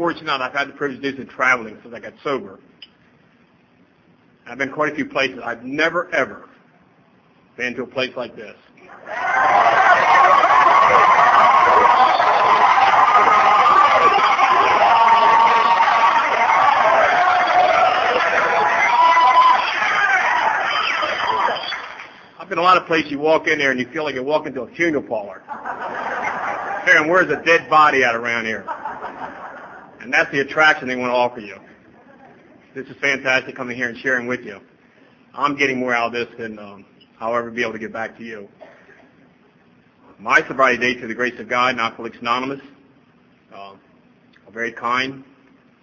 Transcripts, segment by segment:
fortunate. I've had the privilege to do some traveling since I got sober. I've been quite a few places. I've never, ever been to a place like this. I've been a lot of places you walk in there and you feel like you're walking to a funeral parlor. Aaron, where's a dead body at around here? And that's the attraction they want to offer you. This is fantastic coming here and sharing with you. I'm getting more out of this than um, I'll ever be able to get back to you. My sobriety date, to the grace of God, Alcoholics Anonymous, uh, a very kind,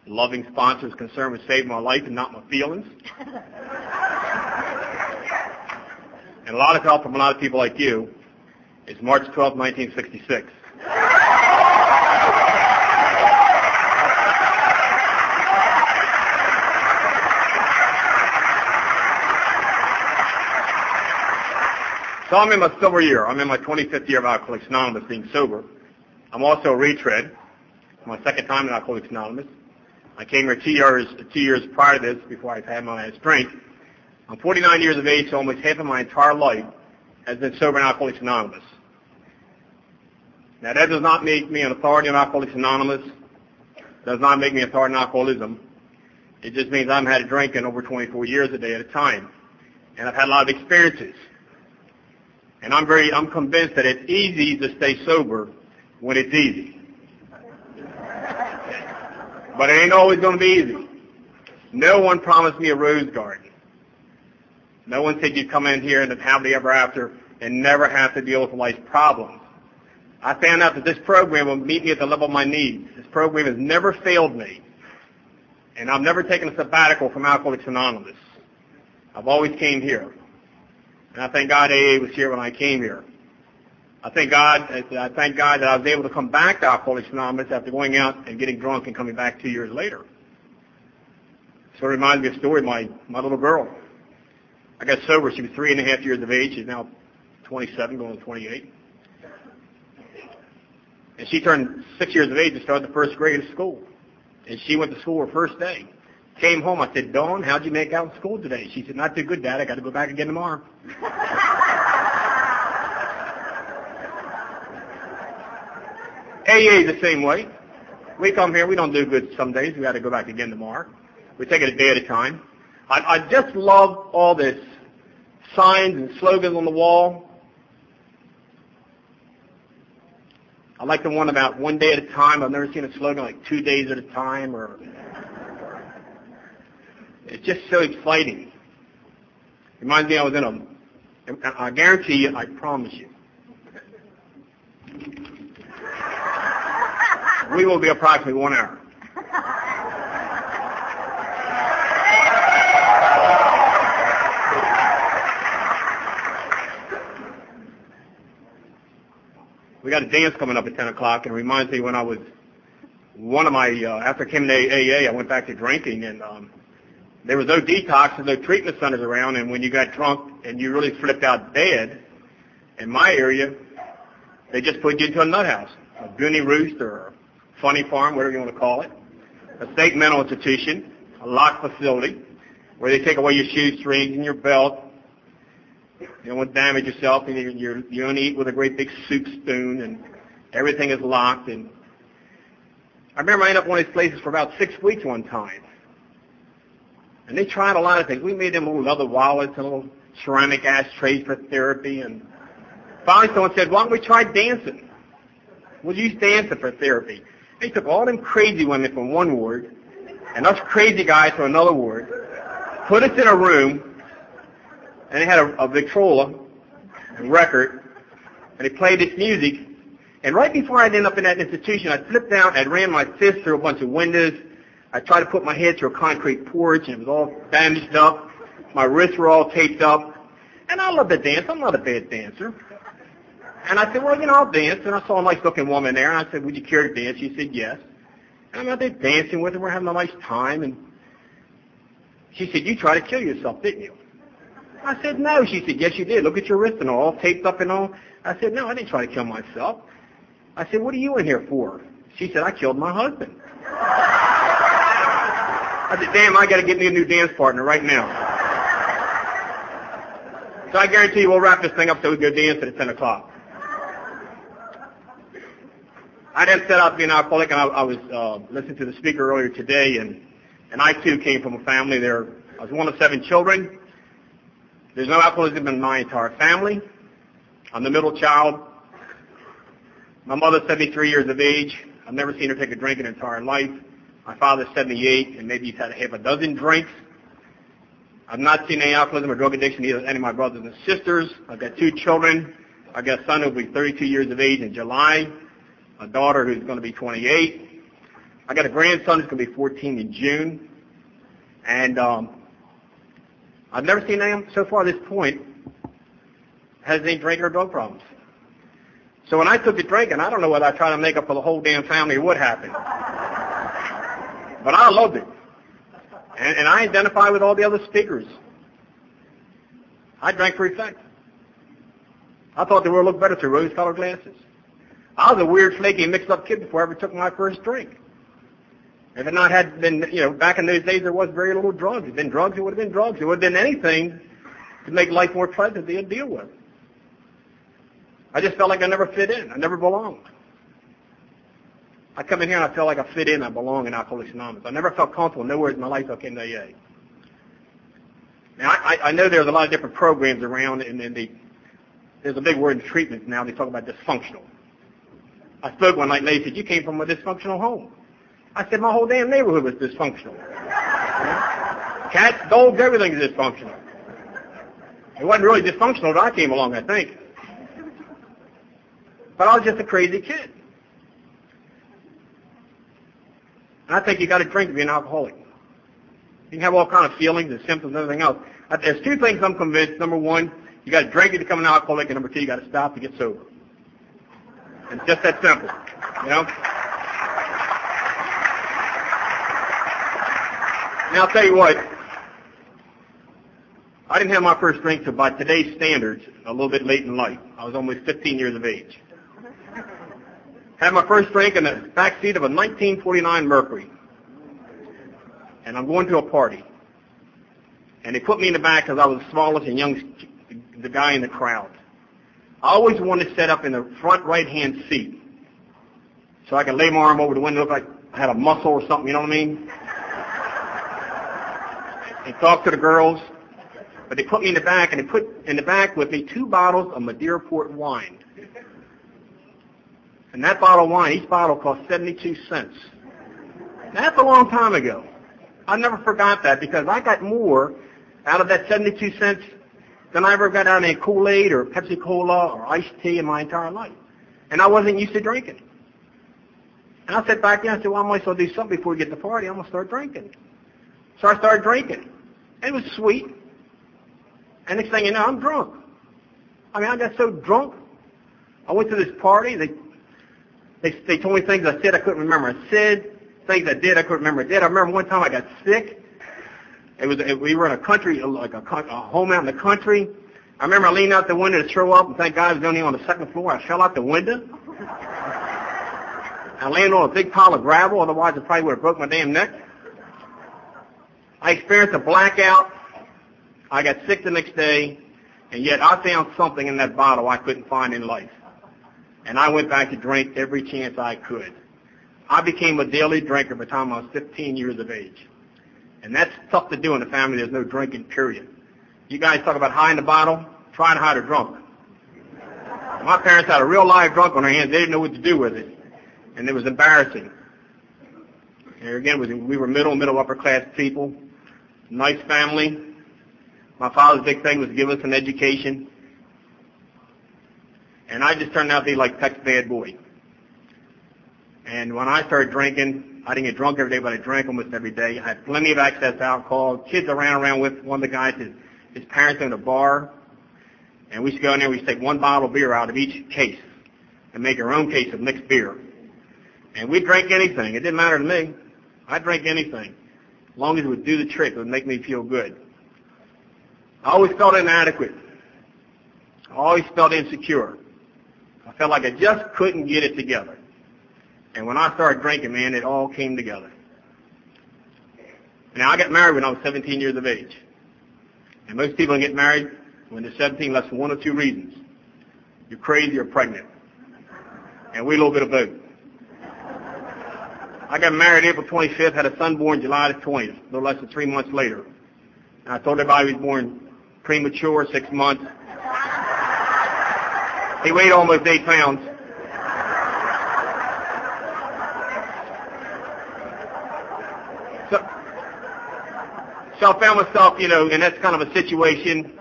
loving sponsor is concerned with saving my life and not my feelings. and a lot of help from a lot of people like you is March 12, 1966. So I'm in my sober year. I'm in my 25th year of Alcoholics Anonymous being sober. I'm also a retread. My second time in Alcoholics Anonymous. I came here two years, two years prior to this before I had my last drink. I'm 49 years of age, so almost half of my entire life has been sober in Alcoholics Anonymous. Now that does not make me an authority on Alcoholics Anonymous. Does not make me an authority on alcoholism. It just means I've had a drinking over 24 years a day at a time. And I've had a lot of experiences. And I'm very, I'm convinced that it's easy to stay sober when it's easy. But it ain't always going to be easy. No one promised me a rose garden. No one said you'd come in here and happily ever after and never have to deal with life's problems. I found out that this program will meet me at the level of my needs. This program has never failed me. And I've never taken a sabbatical from Alcoholics Anonymous. I've always came here. And I thank God AA was here when I came here. I thank God, I thank God that I was able to come back to Alcoholics Anonymous after going out and getting drunk and coming back two years later. So it reminds me of a story my, my little girl. I got sober. She was three and a half years of age. She's now 27, going to 28. And she turned six years of age and started the first grade of school. And she went to school her first day. Came home. I said, Dawn, how'd you make out in school today? She said, not too good, Dad. I got to go back again tomorrow. AA the same way. We come here. We don't do good some days. We got to go back again tomorrow. We take it a day at a time. I, I just love all this signs and slogans on the wall. I like the one about one day at a time. I've never seen a slogan like two days at a time or it's just so exciting. Reminds me I was in a, I guarantee you, I promise you. We will be approximately one hour. We got a dance coming up at 10 o'clock, and it reminds me when I was one of my, uh, after I came to AA, I went back to drinking, and um, there was no detox and no treatment centers around, and when you got drunk and you really flipped out bad, in my area, they just put you into a nut house, a Goonie Roost or a funny farm, whatever you want to call it, a state mental institution, a locked facility, where they take away your shoestrings and your belt. You don't want to damage yourself, and you're, you're, you only eat with a great big soup spoon, and everything is locked. And I remember I ended up in one of these places for about six weeks one time. And they tried a lot of things. We made them little leather wallets and little ceramic ashtrays for therapy. And finally someone said, why don't we try dancing? We'll use dancing for therapy. They took all them crazy women from one ward and us crazy guys from another ward, put us in a room, and they had a, a Victrola and record, and they played this music. And right before I'd end up in that institution, I flipped out, I ran my fist through a bunch of windows, I tried to put my head through a concrete porch, and it was all bandaged up. My wrists were all taped up. And I love to dance. I'm not a bad dancer. And I said, well, you know, I'll dance. And I saw a nice-looking woman there, and I said, would you care to dance? She said, yes. And I'm out there dancing with her. We're having a nice time. And she said, you tried to kill yourself, didn't you? I said, no. She said, yes, you did. Look at your wrist and all, taped up and all. I said, no, I didn't try to kill myself. I said, what are you in here for? She said, I killed my husband. I said, damn, I got to get me a new dance partner right now. So I guarantee you we'll wrap this thing up so we can go dance at 10 o'clock. I didn't set out to be an alcoholic, and I, I was uh, listening to the speaker earlier today, and, and I too came from a family there. I was one of seven children. There's no alcoholism in my entire family. I'm the middle child. My mother's 73 years of age. I've never seen her take a drink in her entire life. My father's 78, and maybe he's had a half a dozen drinks. I've not seen any alcoholism or drug addiction either any of my brothers and sisters. I've got two children. I've got a son who'll be 32 years of age in July, a daughter who's going to be 28. I got a grandson who's going to be 14 in June. And um, I've never seen anyone so far at this point has any drink or drug problems. So when I took to drinking, I don't know whether I tried to make up for the whole damn family or what happened. But I loved it. And, and I identify with all the other speakers. I drank for effect. I thought the world looked better through rose-colored glasses. I was a weird, flaky, mixed-up kid before I ever took my first drink. If it not had been, you know, back in those days, there was very little drugs. If it been drugs, it would have been drugs. It would have been anything to make life more pleasant to deal with. I just felt like I never fit in. I never belonged. I come in here and I feel like I fit in. I belong in Alcoholics Anonymous. I never felt comfortable nowhere in my life I came to AA. Now, I, I know there's a lot of different programs around, and, and they, there's a big word in treatment now. They talk about dysfunctional. I spoke one night, and they said, you came from a dysfunctional home. I said, my whole damn neighborhood was dysfunctional. Cats, dogs, everything's dysfunctional. It wasn't really dysfunctional until I came along, I think. But I was just a crazy kid. And I think you got to drink to be an alcoholic. You can have all kind of feelings and symptoms and everything else. There's two things I'm convinced. Number one, you got to drink to become an alcoholic, and number two, you got to stop to get sober. It's just that simple, you know. Now I'll tell you what. I didn't have my first drink till by today's standards, a little bit late in life. I was almost 15 years of age. Had my first drink in the back seat of a 1949 Mercury. And I'm going to a party. And they put me in the back because I was the smallest and youngest the guy in the crowd. I always wanted to set up in the front right-hand seat so I can lay my arm over the window, look like I had a muscle or something, you know what I mean? and talk to the girls. But they put me in the back, and they put in the back with me two bottles of Madeira port wine. And that bottle of wine, each bottle cost 72 cents. That's a long time ago. I never forgot that because I got more out of that 72 cents than I ever got out of any Kool-Aid or Pepsi Cola or iced tea in my entire life. And I wasn't used to drinking. And I sat back there and I said, well, I might as well do something before we get to the party. I'm going to start drinking. So I started drinking. It was sweet. And next thing you know, I'm drunk. I mean, I got so drunk. I went to this party. They they, they told me things I said I couldn't remember. I said things I did I couldn't remember. I did. I remember one time I got sick. It was it, we were in a country like a, a home out in the country. I remember I leaned out the window to throw up, and thank God I was only on the second floor. I fell out the window. I landed on a big pile of gravel. Otherwise, I probably would have broke my damn neck. I experienced a blackout. I got sick the next day, and yet I found something in that bottle I couldn't find in life. And I went back to drink every chance I could. I became a daily drinker by the time I was 15 years of age. And that's tough to do in a family there's no drinking, period. You guys talk about hiding the bottle, try to hide a drunk. My parents had a real live drunk on their hands. They didn't know what to do with it. And it was embarrassing. And again, we were middle, middle, upper class people. Nice family. My father's big thing was to give us an education. And I just turned out to be like Tech's bad boy. And when I started drinking, I didn't get drunk every day, but I drank almost every day. I had plenty of access to alcohol. Kids I ran around with, one of the guys, his, his parents owned a bar. And we used to go in there, we used to take one bottle of beer out of each case and make our own case of mixed beer. And we'd drink anything. It didn't matter to me. I'd drink anything. As long as it would do the trick, it would make me feel good. I always felt inadequate. I always felt insecure. I felt like I just couldn't get it together. And when I started drinking, man, it all came together. Now, I got married when I was 17 years of age. And most people get married when they're 17 less than one or two reasons. You're crazy or pregnant. And we a little bit of both. I got married April 25th, had a son born July the 20th, a little less than three months later. And I told everybody he was born premature, six months. He weighed almost eight pounds. So, so I found myself, you know, and that's kind of a situation,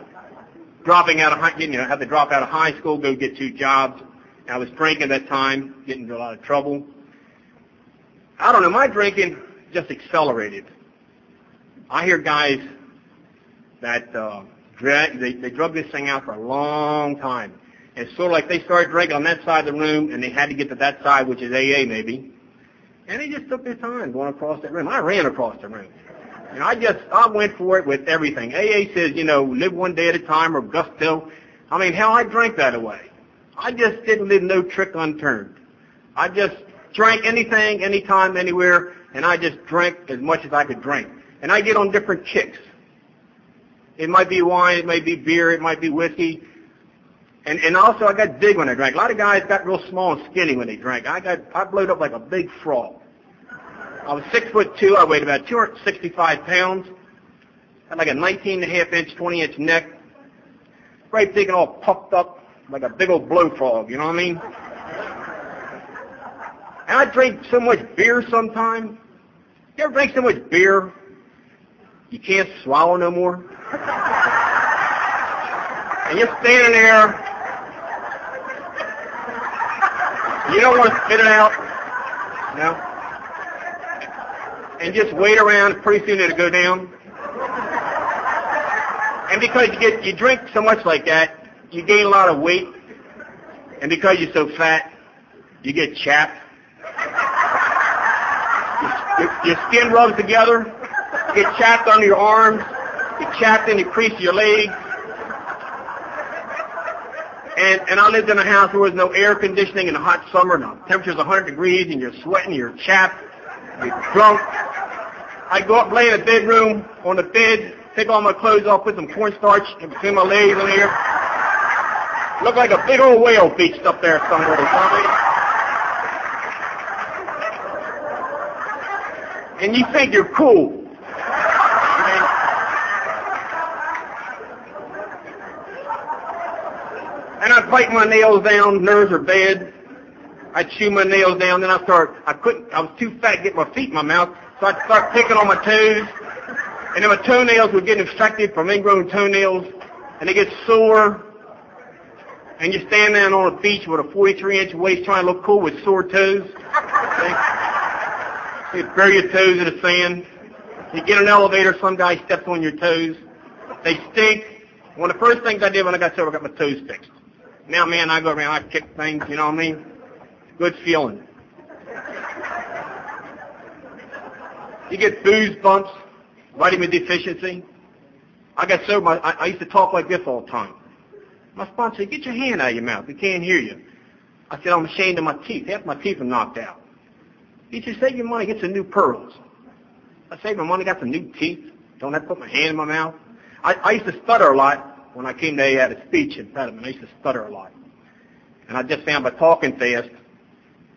dropping out of high, you know, had to drop out of high school, go get two jobs. I was drinking at that time, getting into a lot of trouble. I don't know, my drinking just accelerated. I hear guys that uh, drag, they, they drug this thing out for a long time. It's sort of like they started drinking on that side of the room, and they had to get to that side, which is AA maybe, and they just took their time going across that room. I ran across the room. And I just, I went for it with everything. AA says, you know, live one day at a time or gusto. I mean, hell, I drank that away. I just didn't leave no trick unturned. I just drank anything, anytime, anywhere, and I just drank as much as I could drink. And I get on different kicks. It might be wine, it might be beer, it might be whiskey. And, and also I got big when I drank. A lot of guys got real small and skinny when they drank. I got, I blowed up like a big frog. I was six foot two. I weighed about 265 pounds. Had like a 19 and a half inch, 20 inch neck. Right big and all puffed up like a big old blow frog. You know what I mean? And I drink so much beer sometimes. You ever drink so much beer you can't swallow no more? and you're standing there. You don't want to spit it out. No. And just wait around. Pretty soon it'll go down. And because you get you drink so much like that, you gain a lot of weight. And because you're so fat, you get chapped. Your, your skin rubs together. You get chapped under your arms. You chapped in the crease of your legs. And, and I lived in a house where there was no air conditioning in the hot summer. The temperature's 100 degrees and you're sweating, you're chapped, you're drunk. I go up, lay in a bedroom on the bed, take all my clothes off, put some cornstarch in between my legs in here. Look like a big old whale beached up there somewhere. And you think you're cool. I'd bite my nails down, nerves are bad. I'd chew my nails down, then I start, I couldn't, I was too fat to get my feet in my mouth, so I'd start picking on my toes. And then my toenails would get infected from ingrown toenails, and they get sore. And you stand there on a beach with a 43 inch waist trying to look cool with sore toes. You bury your toes in the sand. You get in an elevator, some guy steps on your toes. They stink. One of the first things I did when I got sober, I got my toes fixed. Now, man, I go around, I kick things, you know what I mean? Good feeling. You get booze bumps, vitamin deficiency. I got sober, I, I used to talk like this all the time. My sponsor said, get your hand out of your mouth. We can't hear you. I said, I'm ashamed of my teeth. Half my teeth are knocked out. He said, save your money, get some new pearls. I saved my money, got some new teeth. Don't have to put my hand in my mouth. I, I used to stutter a lot when I came to A at a speech impediment. I used to stutter a lot. And I just found by talking fast,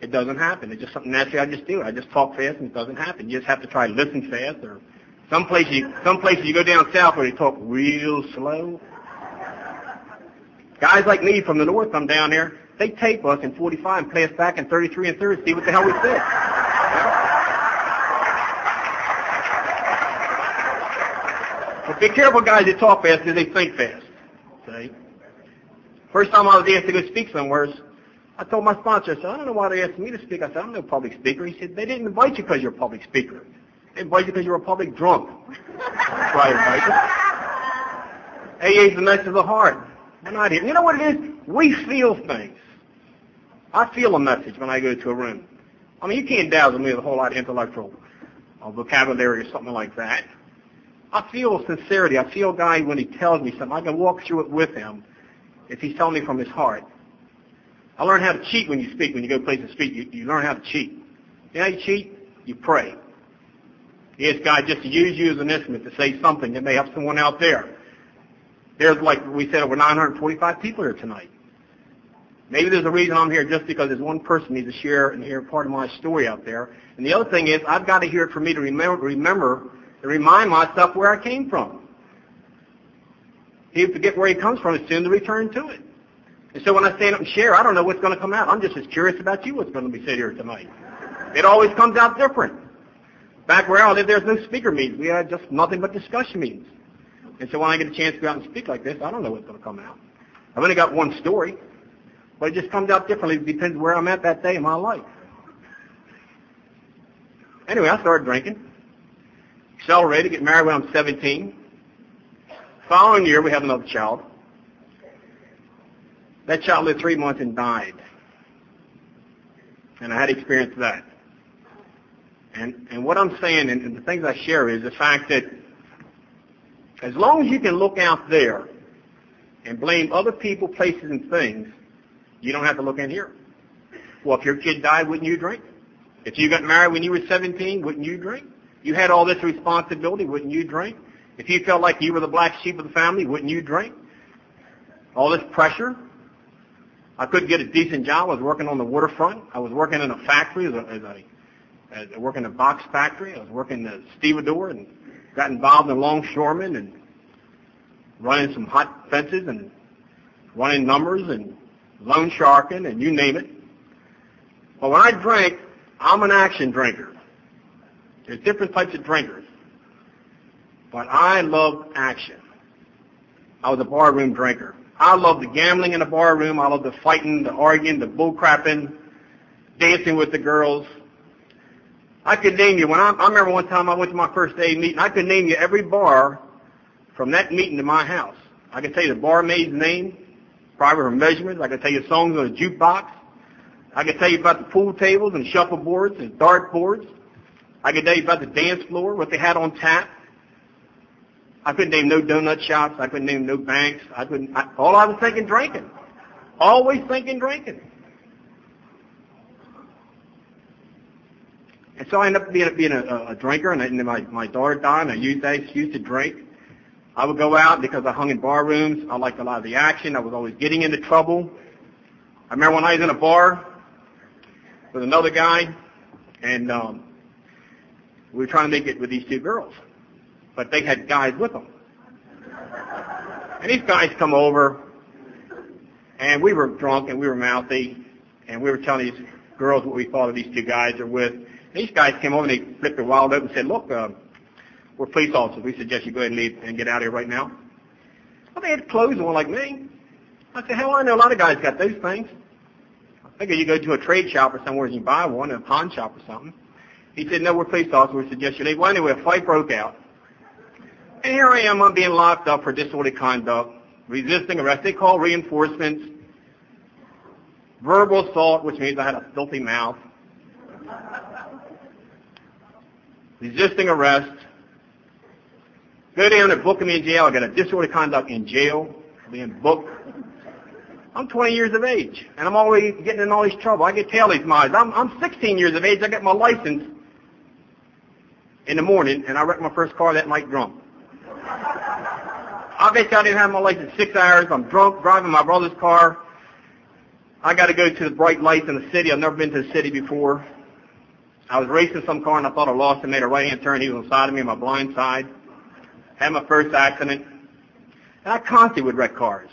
it doesn't happen. It's just something naturally I just do. I just talk fast and it doesn't happen. You just have to try to listen fast or some places you, some places you go down south where they talk real slow. Guys like me from the north come down there, they tape us in 45 and play us back in 33 and 30, see what the hell we said. But be careful, guys, that talk fast because they think fast. See? First time I was asked to go speak somewhere, I told my sponsor, I said, I don't know why they asked me to speak. I said, I'm no public speaker. He said, they didn't invite you because you're a public speaker. They invited you because you're a public drunk. That's why I. AA is the message of the heart. We're not here. You know what it is? We feel things. I feel a message when I go to a room. I mean, you can't dazzle me with a whole lot of intellectual uh, vocabulary or something like that. I feel sincerity. I feel guy when he tells me something. I can walk through it with him if he's telling me from his heart. I learned how to cheat when you speak. When you go places to speak, you, you learn how to cheat. You know how you cheat? You pray. You ask God just to use you as an instrument to say something that may help someone out there. There's, like we said, over 945 people here tonight. Maybe there's a reason I'm here just because there's one person needs to share and hear part of my story out there. And the other thing is I've got to hear it for me to remember, remember to remind myself where I came from. He forget where he comes from, it's soon to return to it. And so when I stand up and share, I don't know what's going to come out. I'm just as curious about you what's going to be said here tonight. It always comes out different. Back where I live, there's no speaker meetings. We had just nothing but discussion meetings. And so when I get a chance to go out and speak like this, I don't know what's going to come out. I've only got one story, but it just comes out differently. It depends where I'm at that day in my life. Anyway, I started drinking. Accelerated, get married when I'm 17. Following year, we have another child. That child lived three months and died. And I had experienced that. And, and what I'm saying, and, and the things I share, is the fact that as long as you can look out there and blame other people, places, and things, you don't have to look in here. Well, if your kid died, wouldn't you drink? If you got married when you were 17, wouldn't you drink? You had all this responsibility, wouldn't you drink? If you felt like you were the black sheep of the family, wouldn't you drink? All this pressure. I couldn't get a decent job. I was working on the waterfront. I was working in a factory as a, as a, as a working in a box factory. I was working as stevedore and got involved in longshoremen and running some hot fences and running numbers and loan sharking and you name it. But when I drank, I'm an action drinker. There's different types of drinkers. But I love action. I was a barroom drinker. I love the gambling in the barroom. I love the fighting, the arguing, the bullcrapping, dancing with the girls. I could name you. When I, I remember one time I went to my first day meeting, I could name you every bar from that meeting to my house. I could tell you the barmaid's name, probably her measurements. I could tell you songs on the jukebox. I could tell you about the pool tables and shuffleboards and dart boards. I could you about the dance floor, what they had on tap. I couldn't name no donut shops. I couldn't name no banks. I couldn't. I, all I was thinking drinking. Always thinking drinking. And so I ended up being, being a, a drinker, and, and my, my daughter died, and I used that excuse to drink. I would go out because I hung in bar rooms. I liked a lot of the action. I was always getting into trouble. I remember when I was in a bar with another guy, and um, we were trying to make it with these two girls, but they had guys with them. And these guys come over, and we were drunk and we were mouthy, and we were telling these girls what we thought of these two guys are with. These guys came over and they flipped their wallet open and said, look, uh, we're police officers. We suggest you go ahead and leave and get out of here right now. Well, they had clothes on like me. I said, hell, I know a lot of guys got those things. I figure you go to a trade shop or somewhere and you buy one, a pawn shop or something. He said, no, we're police officers. We suggest you leave. Well, anyway, a fight broke out. And here I am, I'm being locked up for disorderly conduct, resisting arrest. They call reinforcements, verbal assault, which means I had a filthy mouth, resisting arrest, go down and book me in jail. I got a disorderly conduct in jail, being booked. I'm 20 years of age, and I'm always getting in all this trouble. I get tail these miles. I'm, I'm 16 years of age. I get my license in the morning, and I wrecked my first car that night drunk. I bet you I didn't have my license six hours. I'm drunk, driving my brother's car. I got to go to the bright lights in the city. I've never been to the city before. I was racing some car and I thought I lost and made a right-hand turn. He was on side of me on my blind side. Had my first accident. And I constantly would wreck cars.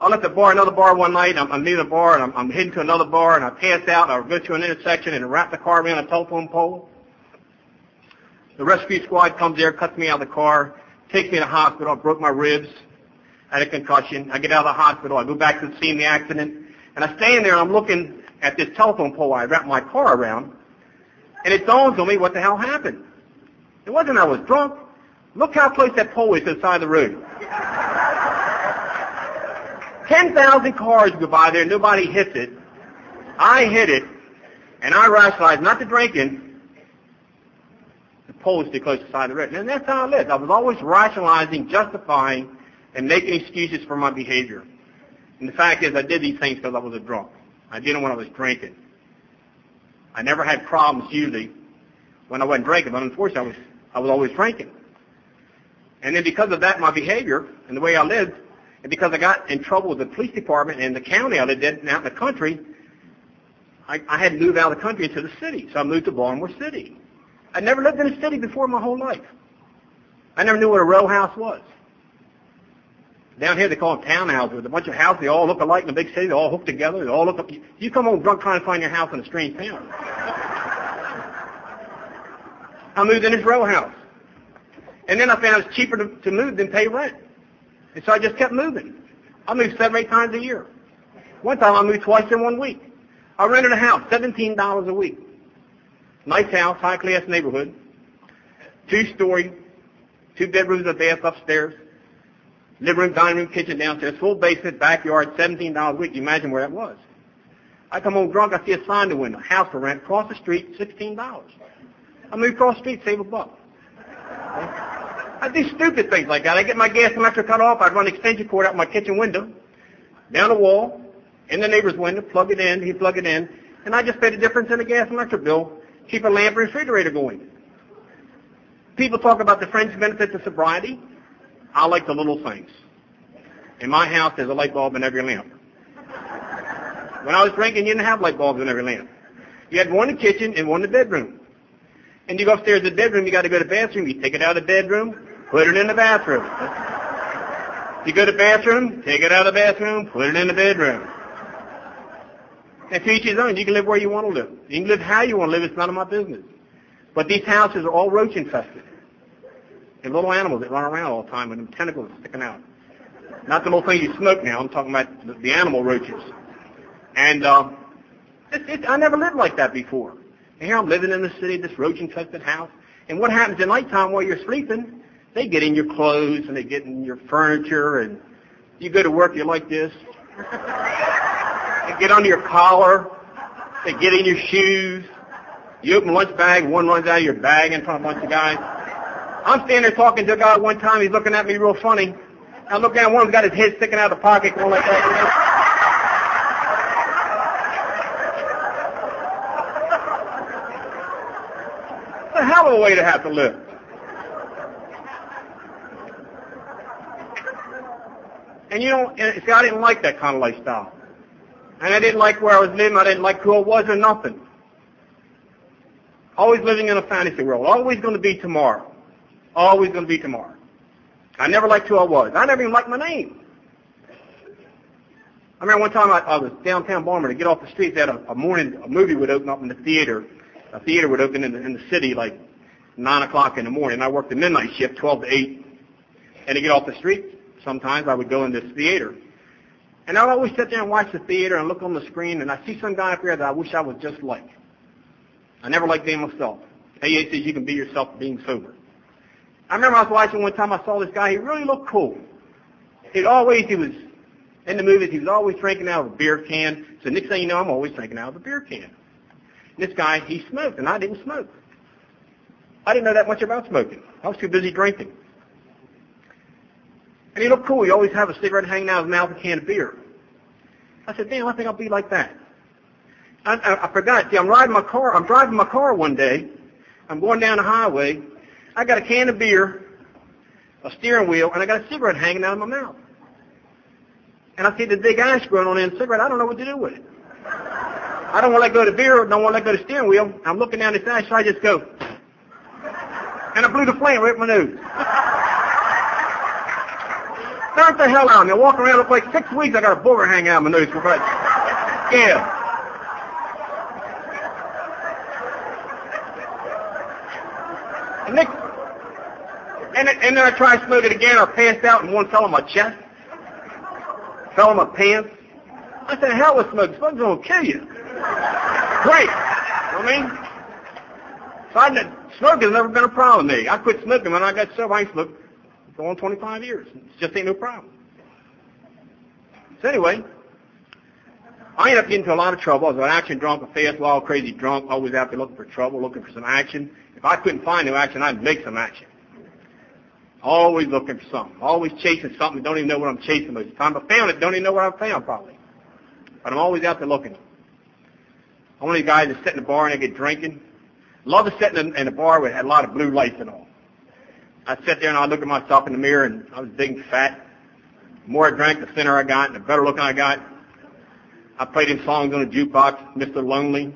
I'm at the bar, another bar one night. I'm, I'm near the bar and I'm, I'm heading to another bar and I pass out. I go to an intersection and wrap the car around a telephone pole. The rescue squad comes there, cuts me out of the car, takes me to the hospital. I broke my ribs. I had a concussion. I get out of the hospital. I go back to the scene of the accident. And I stand there and I'm looking at this telephone pole I wrapped my car around. And it dawns on me what the hell happened. It wasn't I was drunk. Look how close that pole is to the side of the road. 10,000 cars go by there, nobody hits it. I hit it, and I rationalized not the drinking, pole is close to the road. And that's how I lived. I was always rationalizing, justifying, and making excuses for my behavior. And the fact is, I did these things because I was a drunk. I did them when I was drinking. I never had problems usually when I wasn't drinking, but unfortunately I was, I was always drinking. And then because of that, my behavior and the way I lived, and because I got in trouble with the police department and the county I lived in out in the country, I, I had to move out of the country into the city. So I moved to Baltimore City. I never lived in a city before my whole life. I never knew what a row house was. Down here they call them townhouses with a bunch of houses. They all look alike in a big city. They all hook together. They all look up. You come home drunk trying to find your house in a strange town. I moved in this row house. And then I found it was cheaper to, to move than pay rent. And so I just kept moving. I moved seven, eight times a year. One time I moved twice in one week. I rented a house, $17 a week. Nice house, high class neighborhood. Two story, two bedrooms, a bath upstairs. Living room, dining room, kitchen downstairs, full basement, backyard, $17 a week. You imagine where that was. I come home drunk, I see a sign in the window, house for rent, across the street, $16. I move across the street, save a buck. I do stupid things like that. I get my gas electric cut off, I'd run an extension cord out my kitchen window, down the wall, in the neighbor's window, plug it in, he'd plug it in, and I just pay the difference in the gas and electric bill, keep a lamp refrigerator going. People talk about the fringe benefits of sobriety. I like the little things. In my house, there's a light bulb in every lamp. When I was drinking, you didn't have light bulbs in every lamp. You had one in the kitchen and one in the bedroom. And you go upstairs to the bedroom, you got to go to the bathroom. You take it out of the bedroom, put it in the bathroom. You go to the bathroom, take it out of the bathroom, put it in the bedroom. And to each his own. You can live where you want to live. You can live how you want to live. It's none of my business. But these houses are all roach infested. And little animals that run around all the time with them tentacles sticking out. Not the little thing you smoke now. I'm talking about the, animal roaches. And uh, it, it, I never lived like that before. And here I'm living in the city, this roach-infested house. And what happens at nighttime while you're sleeping? They get in your clothes and they get in your furniture. And you go to work, you're like this. get under your collar. They get in your shoes. You open lunch bag, one runs out of your bag in front of a bunch of guys. I'm standing there talking to a guy one time. He's looking at me real funny. I look down, one of them got his head sticking out of the pocket, going like that. It's a hell of a way to have to live. And you know, and see, I didn't like that kind of lifestyle. And I didn't like where I was living. I didn't like who I was or nothing. Always living in a fantasy world. Always going to be tomorrow. Always going to be tomorrow. I never liked who I was. I never even liked my name. I remember one time I, I was downtown Baltimore to get off the street. Had a, a morning a movie would open up in the theater. A theater would open in the, in the city like nine o'clock in the morning. I worked the midnight shift, twelve to eight. And to get off the street, sometimes I would go in this theater. And I'd always sit there and watch the theater and look on the screen, and I see some guy up there that I wish I was just like. I never liked being myself. AA says you can be yourself being sober. I remember I was watching one time, I saw this guy, he really looked cool. He'd always, he was, in the movies, he was always drinking out of a beer can. So next thing you know, I'm always drinking out of a beer can. And this guy, he smoked, and I didn't smoke. I didn't know that much about smoking. I was too busy drinking. And he looked cool. He always have a cigarette hanging out of his mouth, a can of beer. I said, damn, I think I'll be like that. I, I, I forgot. See, I'm riding my car. I'm driving my car one day. I'm going down the highway. I got a can of beer, a steering wheel, and I got a cigarette hanging out of my mouth. And I see the big ash growing on in the cigarette. I don't know what to do with it. I don't want to let go of the beer. Don't want to let go of the steering wheel. I'm looking down this ash, so I just go. And I blew the flame right in my nose. Knock the hell out of me. I walk around, look like six weeks, I got a booger hanging out my nose for about, yeah. And, and, and then I tried to smoke it again. I passed out and one fell on my chest. Fell on my pants. I said, hell with smoke. Smoke's going to kill you. Great. You know what I mean? So I, never been a problem with me. I quit smoking when I got sober. I ain't going 25 years. It just ain't no problem. So anyway, I ended up getting into a lot of trouble. I was an action drunk, a fast, wild, crazy drunk, always out there looking for trouble, looking for some action. If I couldn't find no action, I'd make some action. Always looking for something. Always chasing something. Don't even know what I'm chasing most of the time. If I found it, don't even know what I found probably. But I'm always out there looking. I'm one of the guys that sit in the bar and I get drinking. Love to sit in, in a bar with a lot of blue lights and all. I sat there and I looked at myself in the mirror and I was big and fat. The more I drank, the thinner I got, and the better looking I got. I played in songs on the jukebox, Mr. Lonely.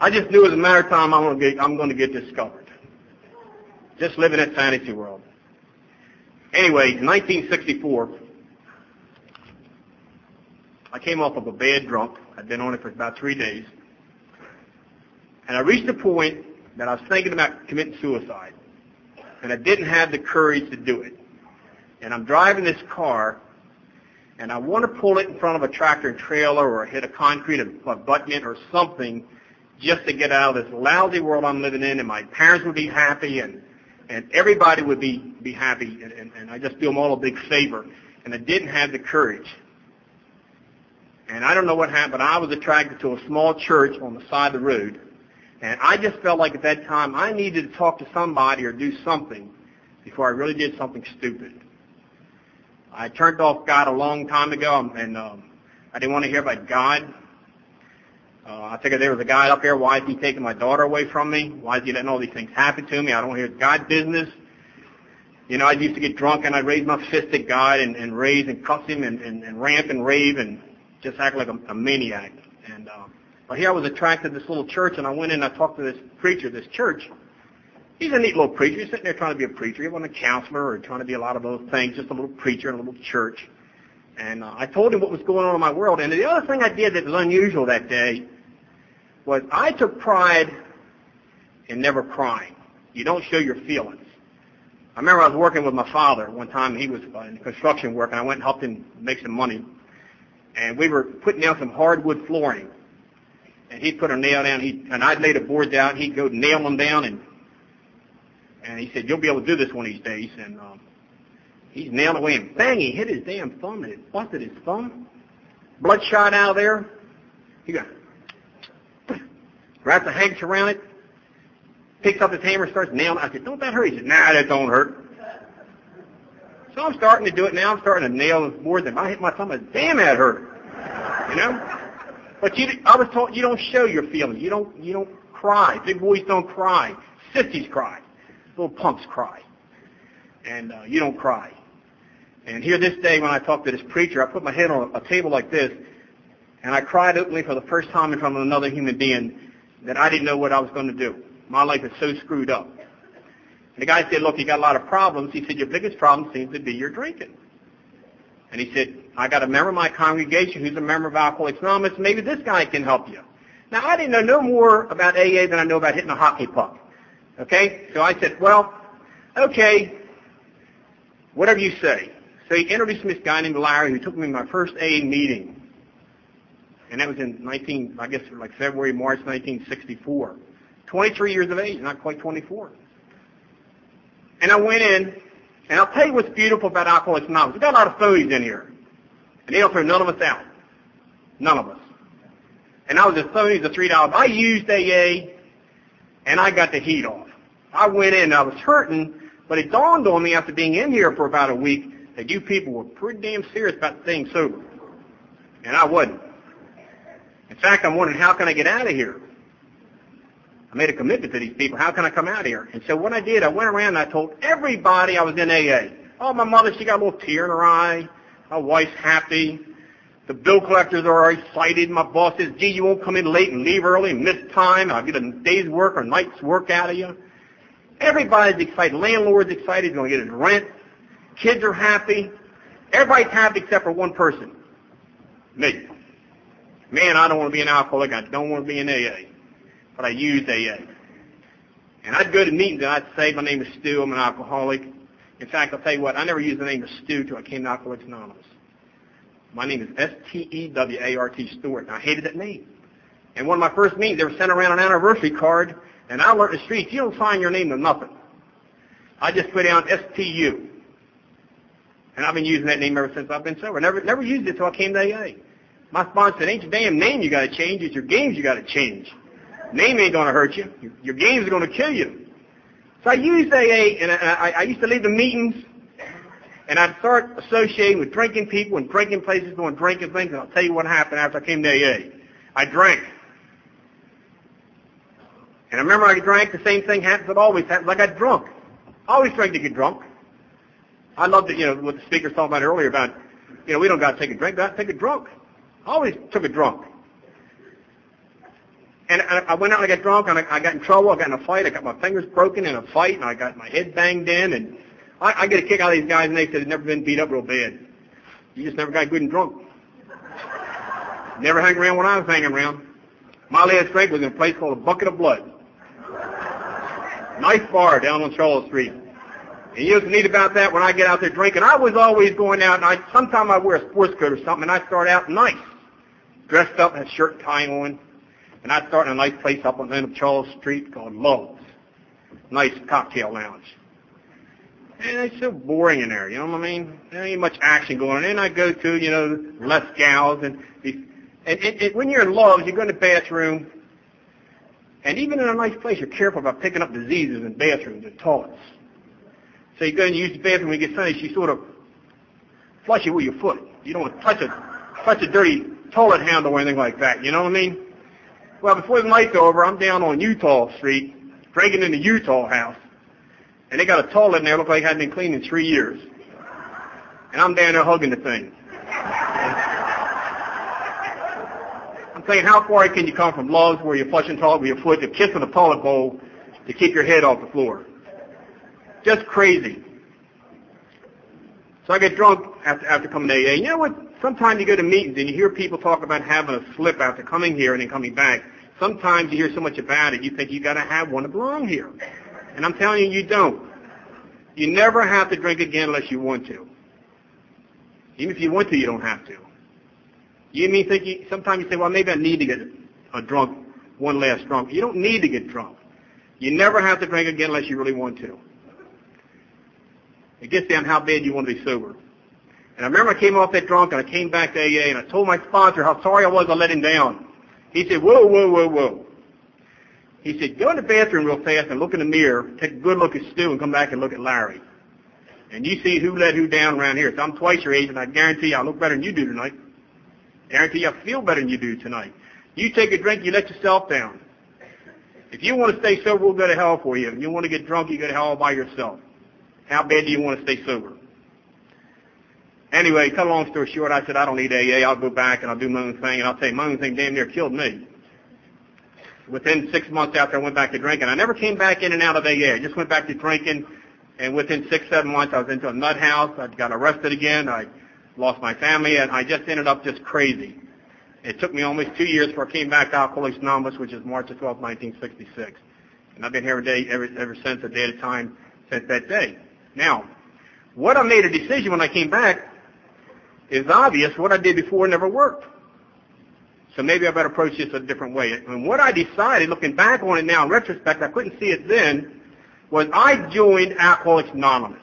I just knew as a matter of time I'm going to get, I'm going to get discovered. Just living in a fantasy world. Anyway, in 1964, I came off of a bad drunk. I'd been on it for about three days. And I reached a point that I was thinking about committing suicide. And I didn't have the courage to do it. And I'm driving this car, and I want to pull it in front of a tractor and trailer or hit a concrete abutment or something just to get out of this lousy world I'm living in, and my parents would be happy, and and everybody would be be happy, and, and, and I just do them all a big favor. And I didn't have the courage. And I don't know what happened, but I was attracted to a small church on the side of the road, and I just felt like at that time I needed to talk to somebody or do something before I really did something stupid. I turned off God a long time ago, and um, I didn't want to hear about God. Uh, I figured there was a guy up there. Why is he taking my daughter away from me? Why is he letting all these things happen to me? I don't want to hear God business. You know, I used to get drunk and I'd raise my fist at God and, and raise and cuss him and, and, and rant and rave and just act like a, a maniac. And uh, but here I was attracted to this little church, and I went in and I talked to this preacher, this church. He's a neat little preacher. He's sitting there trying to be a preacher. He wasn't a counselor or trying to be a lot of those things, just a little preacher in a little church. And uh, I told him what was going on in my world. And the other thing I did that was unusual that day was I took pride in never crying. You don't show your feelings. I remember I was working with my father one time. He was uh, in construction work, and I went and helped him make some money. And we were putting down some hardwood flooring. And he'd put a nail down, he and I'd lay the boards out. He'd go nail them down, and and he said, "You'll be able to do this one of these days." And um, he's nailing away, and bang! He hit his damn thumb, and it busted his thumb. Bloodshot out of there. He got wraps a handkerchief around it, picks up his hammer, starts nailing. I said, "Don't that hurt?" He said, "Nah, that don't hurt." So I'm starting to do it now. I'm starting to nail this board. And I hit my thumb. I "Damn, that hurt." You know. But you, I was told you don't show your feelings. You don't, you don't cry. Big boys don't cry. Sissies cry. Little punks cry. And uh, you don't cry. And here this day when I talked to this preacher, I put my head on a, a table like this, and I cried openly for the first time in front of another human being that I didn't know what I was going to do. My life is so screwed up. And the guy said, look, you got a lot of problems. He said, your biggest problem seems to be your drinking. And he said, I got a member of my congregation who's a member of Alcoholics Anonymous. Maybe this guy can help you. Now, I didn't know no more about AA than I know about hitting a hockey puck. Okay? So I said, well, okay, whatever you say. So he introduced me to this guy named Larry who took me to my first AA meeting. And that was in 19, I guess like February, March 1964. 23 years of age, not quite 24. And I went in, and I'll tell you what's beautiful about Alcoholics Anonymous. We've got a lot of phonies in here. And they don't throw none of us out. None of us. And I was as phony as a three dollars. I used AA, and I got the heat off. I went in, and I was hurting, but it dawned on me after being in here for about a week that you people were pretty damn serious about staying sober. And I wasn't. In fact, I'm wondering, how can I get out of here? I made a commitment to these people. How can I come out of here? And so what I did, I went around and I told everybody I was in AA. Oh, my mother, she got a little tear in her eye. My wife's happy. The bill collectors are excited. My boss says, gee, you won't come in late and leave early and miss time. I'll get a day's work or night's work out of you. Everybody's excited. Landlord's excited. He's going to get his rent. Kids are happy. Everybody's happy except for one person. Me. Man, I don't want to be an alcoholic. I don't want to be an AA. But I used AA. And I'd go to meetings and I'd say, my name is Stu. I'm an alcoholic. In fact, I'll tell you what, I never used the name of Stu until I came to Alcoholics Anonymous. My name is S-T-E-W-A-R-T Stewart, and I hated that name. And one of my first meetings, they were sent around an anniversary card, and I learned the streets, you don't sign your name to nothing. I just put down S-T-U. And I've been using that name ever since I've been sober. Never, never used it until I came to AA. My sponsor said, ain't your damn name you gotta change, it's your games you gotta change. Name ain't gonna hurt you. Your, your games are gonna kill you. So I used AA, and I, I used to leave the meetings, and I'd start associating with drinking people and drinking places, going drinking things, and I'll tell you what happened after I came to AA. I drank. And I remember I drank, the same thing happened, but always happened. I got drunk. I always drank to get drunk. I loved it, you know, what the speaker talking about earlier about, you know, we don't got to take a drink, got to take a drunk. I always took a drunk. And I, I went out and I got drunk and I, I got in trouble. I got in a fight. I got my fingers broken in a fight and I got my head banged in. And I, I get a kick out of these guys and they said they'd never been beat up real bad. You just never got good and drunk. Never hung around when I was hanging around. My last drink was in a place called a Bucket of Blood. Nice bar down on Charlotte Street. And you know what's neat about that? When I get out there drinking, I was always going out, and I sometimes I wear a sports coat or something, and I start out nice, dressed up, had a shirt tie on, and I start in a nice place up on the end of Charles Street called Love's, nice cocktail lounge. And it's so boring in there, you know what I mean? There ain't much action going on. And I go to, you know, less gals, and and, and, and when you're in Love's, you go in the bathroom, and even in a nice place, you're careful about picking up diseases in bathrooms and toilets. So you go and use the bathroom when you get finished, you sort of flush it with your foot. You don't want to touch a, touch a dirty toilet handle or anything like that. You know what I mean? Well, before the night's over, I'm down on Eutaw Street, drinking in the Eutaw house. And they got a toilet in there, looked like it hadn't been cleaned in three years. And I'm down there hugging the thing. I'm thinking, how far can you come from Love's where you're flushing toilet with your foot to kissing the toilet bowl to keep your head off the floor? Just crazy. So I get drunk after, after coming to AA. You know what? Sometimes you go to meetings and you hear people talk about having a slip after coming here and then coming back. Sometimes you hear so much about it, you think you got to have one to belong here. And I'm telling you, you don't. You never have to drink again unless you want to. Even if you want to, you don't have to. You may think you, sometimes you say, well, maybe I need to get a drunk, one last drunk. You don't need to get drunk. You never have to drink again unless you really want to. It gets down how bad you want to be sober. And I remember I came off that drunk and I came back to AA and I told my sponsor how sorry I was I let him down. He said, whoa, whoa, whoa, whoa. He said, go in the bathroom real fast and look in the mirror, take a good look at Stu and come back and look at Larry. And you see who let who down around here. So I'm twice your age and I guarantee you I look better than you do tonight. Guarantee I feel better than you do tonight. You take a drink, you let yourself down. If you want to stay sober, we'll go to hell for you. If you want to get drunk, you go to hell all by yourself. How bad do you want to stay sober? Anyway, cut a long story short, I said, I don't need AA. I'll go back and I'll do my own thing. And I'll tell you, my own thing damn near killed me. Within six months after I went back to drinking, I never came back in and out of AA. I just went back to drinking. And within six, seven months, I was into a nut house. I got arrested again. I lost my family. And I just ended up just crazy. It took me almost two years before I came back to Alcoholics Anonymous, which is March of 12, 1966. And I've been here every day, ever, ever since, a day at a time, since that day. Now, what I made a decision when I came back is obvious. What I did before never worked. So maybe I better approach this a different way. And what I decided, looking back on it now in retrospect, I couldn't see it then, was I joined Alcoholics Anonymous.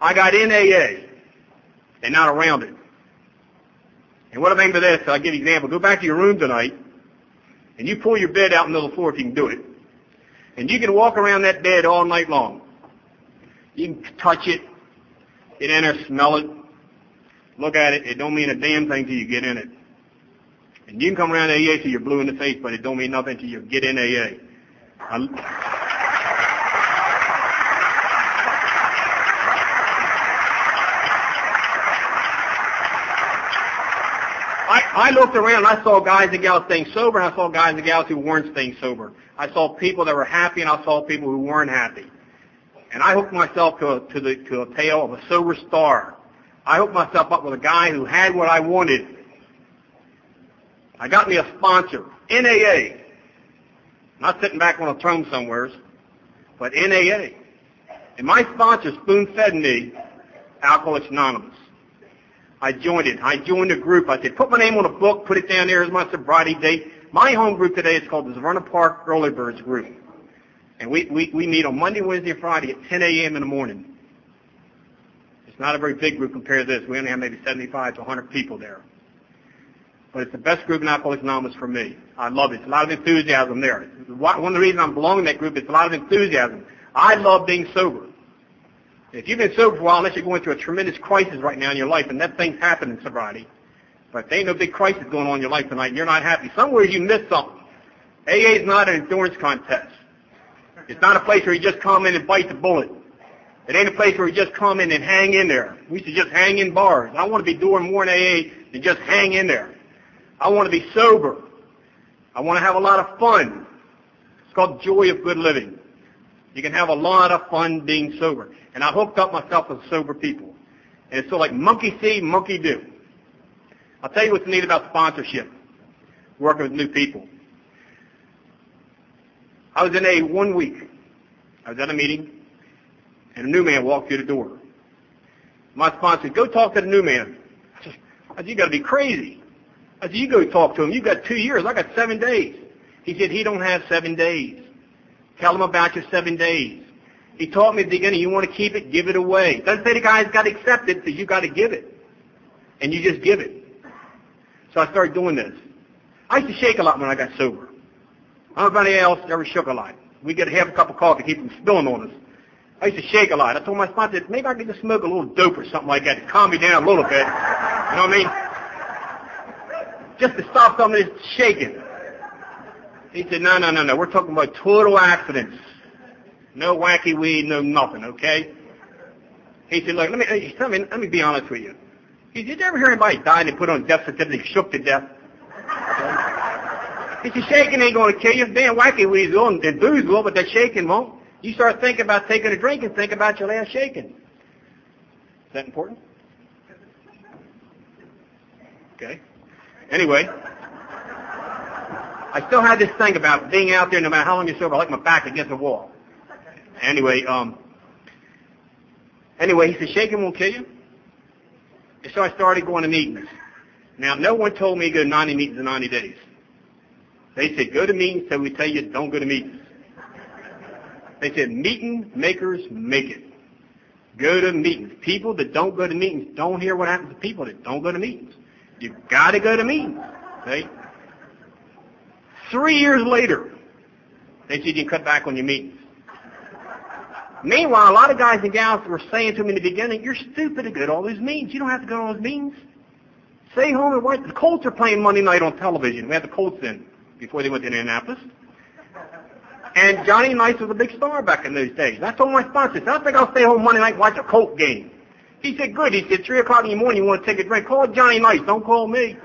I got NAA AA and not around it. And what I mean by this, I'll give you an example. Go back to your room tonight and you pull your bed out in the middle of the floor if you can do it. And you can walk around that bed all night long. You can touch it, get in there, smell it, look at it. It don't mean a damn thing till you get in it. And you can come around AA till you're blue in the face, but it don't mean nothing till you get in AA. I, I looked around. I saw guys and gals staying sober, and I saw guys and gals who weren't staying sober. I saw people that were happy, and I saw people who weren't happy. And I hooked myself to a, to the to a tail of a sober star. I hooked myself up with a guy who had what I wanted. I got me a sponsor, NAA. Not sitting back on a throne somewheres, but NAA. And my sponsor spoon-fed me Alcoholics Anonymous. I joined it. I joined a group. I said, put my name on a book, put it down there as my sobriety date. My home group today is called the Severna Park Early Birds Group. And we, we, we meet on Monday, Wednesday, and Friday at 10 a.m. in the morning. Not a very big group compared to this. We only have maybe 75 to 100 people there. But it's the best group in Alcoholics Anonymous for me. I love it. It's a lot of enthusiasm there. One of the reasons I'm belonging to that group is a lot of enthusiasm. I love being sober. If you've been sober for a while, unless you're going through a tremendous crisis right now in your life, and that thing's happened in sobriety, But there ain't no big crisis going on in your life tonight, and you're not happy. Somewhere you missed something. AA is not an endurance contest. It's not a place where you just come in and bite the bullet. It ain't a place where you just come in and hang in there. We to just hang in bars. I want to be doing more in AA than just hang in there. I want to be sober. I want to have a lot of fun. It's called joy of good living. You can have a lot of fun being sober. And I hooked up myself with sober people. And it's sort of like monkey see, monkey do. I'll tell you what's neat about sponsorship, working with new people. I was in a one week. I was at a meeting, and a new man walked through the door. My sponsor said, go talk to the new man. I said, you got to be crazy. I said, you go talk to him. You got two years. I got seven days. He said, he don't have seven days. Tell him about your seven days. He taught me at the beginning, you want to keep it, give it away. Doesn't say the guy's got to accept it, but you got to give it. And you just give it. So I started doing this. I used to shake a lot when I got sober. I don't know if anybody else ever shook a lot. We get half a cup of coffee keep from spilling on us. I used to shake a lot. I told my sponsor, maybe I could just smoke a little dope or something like that to calm me down a little bit. You know what I mean? Just to stop some of this shaking. He said, no, no, no, no. We're talking about total accidents. No wacky weed, no nothing, okay? He said, look, let me, let me, let me be honest with you. He said, did you ever hear anybody die and they put on death certificate shook to death? He said, shaking ain't going to kill you. Damn wacky weeds will and booze will, but that shaking won't. You start thinking about taking a drink and think about your last shaking. Is that important? Okay. Anyway, I still had this thing about being out there no matter how long you're sober, I like my back against the wall. Anyway, um, anyway, he said, shaking won't kill you. And so I started going to meetings. Now, no one told me to go to 90 meetings in 90 days. They said, go to meetings till we tell you don't go to meetings. They said, meeting makers make it. Go to meetings. People that don't go to meetings don't hear what happens to people that don't go to meetings. You've got to go to meetings. Three years later, they said you can cut back on your meetings. Meanwhile, a lot of guys and gals were saying to me in the beginning, you're stupid to go to all these meetings. You don't have to go to all those meetings. Stay home and watch. The Colts are playing Monday night on television. We had the Colts in before they went to Indianapolis. And Johnny Unitas was a big star back in those days. I told my sponsor, I think I'll stay home Monday night and watch a Colt game. He said, good. He said, 3 o'clock in the morning, you want to take a drink? Call Johnny Unitas. Don't call me.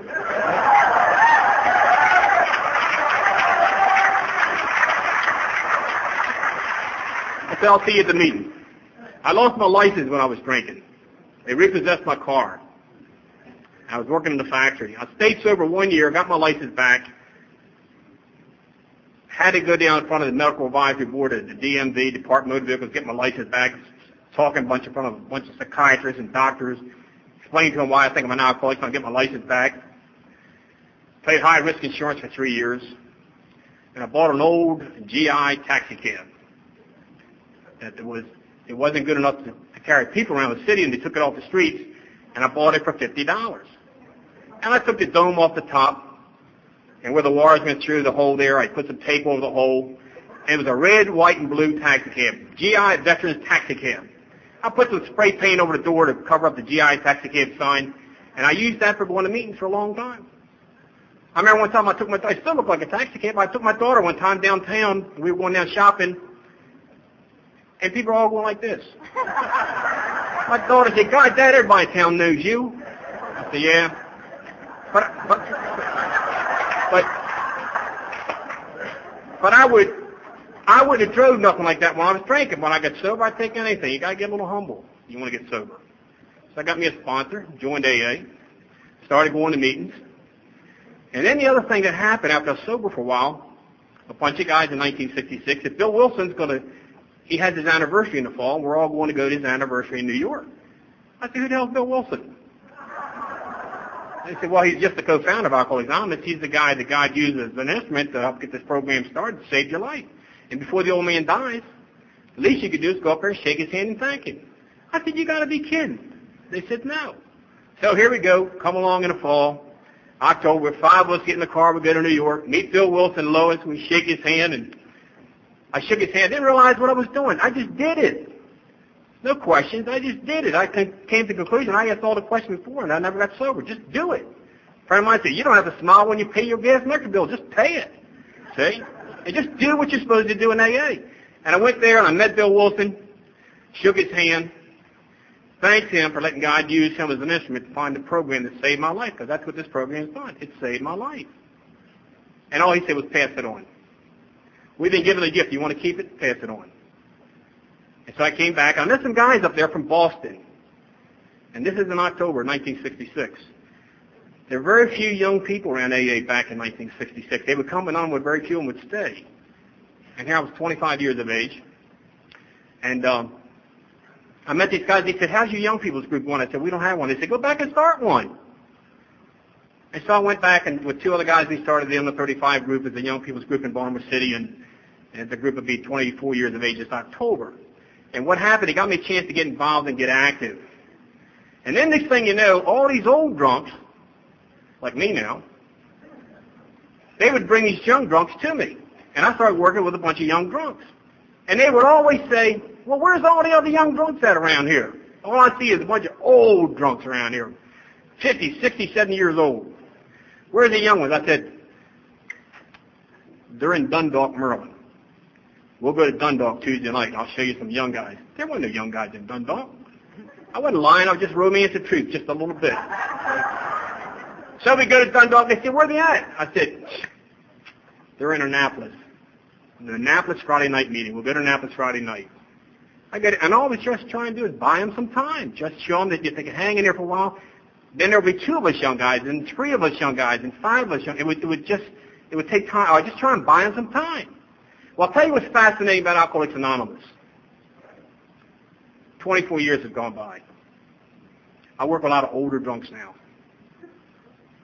I said, I'll see you at the meeting. I lost my license when I was drinking. They repossessed my car. I was working in the factory. I stayed sober one year, got my license back, had to go down in front of the medical advisory board at the DMV, Department of Motor Vehicles, get my license back, talking a bunch in front of a bunch of psychiatrists and doctors, explaining to them why I think I'm an alcoholic, so I get my license back. Paid high risk insurance for three years, and I bought an old GI taxi cab that was it wasn't good enough to, to carry people around the city, and they took it off the streets, and I bought it for fifty dollars. And I took the dome off the top, and where the wires went through the hole there, I put some tape over the hole. And it was a red, white, and blue taxi cab, GI Veterans Taxi Cab. I put some spray paint over the door to cover up the GI Taxi Cab sign, and I used that for going to meetings for a long time. I remember one time I took my, I still look like a taxi cab. I took my daughter one time downtown. We were going down shopping, and people are all going like this. my daughter said, God, Dad, everybody in town knows you. I said, yeah. But, but, but, but I would, I wouldn't have drove nothing like that when I was drinking. When I got sober, I'd take anything. You gotta get a little humble. You want to get sober. So I got me a sponsor, joined AA, started going to meetings. And then the other thing that happened after I was sober for a while, a bunch of guys in 1966, if Bill Wilson's going to, he has his anniversary in the fall, and we're all going to go to his anniversary in New York. I said, who the hell's Bill Wilson? They said, well, he's just the co-founder of Alcoholics Anonymous. He's the guy that God uses as an instrument to help get this program started, to save your life. And before the old man dies, the least you could do is go up there and shake his hand and thank him. I said, you got to be kidding. They said, no. So here we go, come along in the fall. October, five of us get in the car, we go to New York, meet Bill Wilson, Lois, we shake his hand, and I shook his hand, didn't realize what I was doing. I just did it. No questions, I just did it. I came to the conclusion, I asked all the questions before, and I never got sober. Just do it. friend of mine said, you don't have to smile when you pay your gas and electric bill. Just pay it. See? And just do what you're supposed to do in AA. And I went there and I met Bill Wilson, shook his hand, thanked him for letting God use him as an instrument to find the program that saved my life, because that's what this program has done. It saved my life. And all he said was pass it on. We've been given a gift. You want to keep it? Pass it on. And so I came back. I met some guys up there from Boston. And this is in October 1966. There were very few young people around AA back in 1966. They would come and on with very few and would stay. And here I was 25 years of age. And um, I met these guys. They said, how's your young people's group going? I said, we don't have one. They said, go back and start one. And so I went back and with two other guys, we started the Under 35 group as a young people's group in Baltimore City. And, and the group would be 24 years of age this October. And what happened, it got me a chance to get involved and get active. And then next thing you know, all these old drunks, like me now, they would bring these young drunks to me. And I started working with a bunch of young drunks. And they would always say, well, where's all the other young drunks at around here? All I see is a bunch of old drunks around here, 50, 60, 70 years old. Where's the young ones? I said, they're in Dundalk, Maryland. We'll go to Dundalk Tuesday night, and I'll show you some young guys. There weren't no young guys in Dundalk. I wasn't lying. I was just romancing the truth just a little bit. So we go to Dundalk. They said, where are they at? I said, they're in Annapolis. The Annapolis Friday night meeting. We'll go to Annapolis Friday night. I get it. And all we're just trying to do is buy them some time. Just show them that if they can hang in there for a while. Then there'll be two of us young guys, and three of us young guys, and five of us young. It would, it would just, it would take time. I just try and buy them some time. Well, I'll tell you what's fascinating about Alcoholics Anonymous. 24 years have gone by. I work with a lot of older drunks now.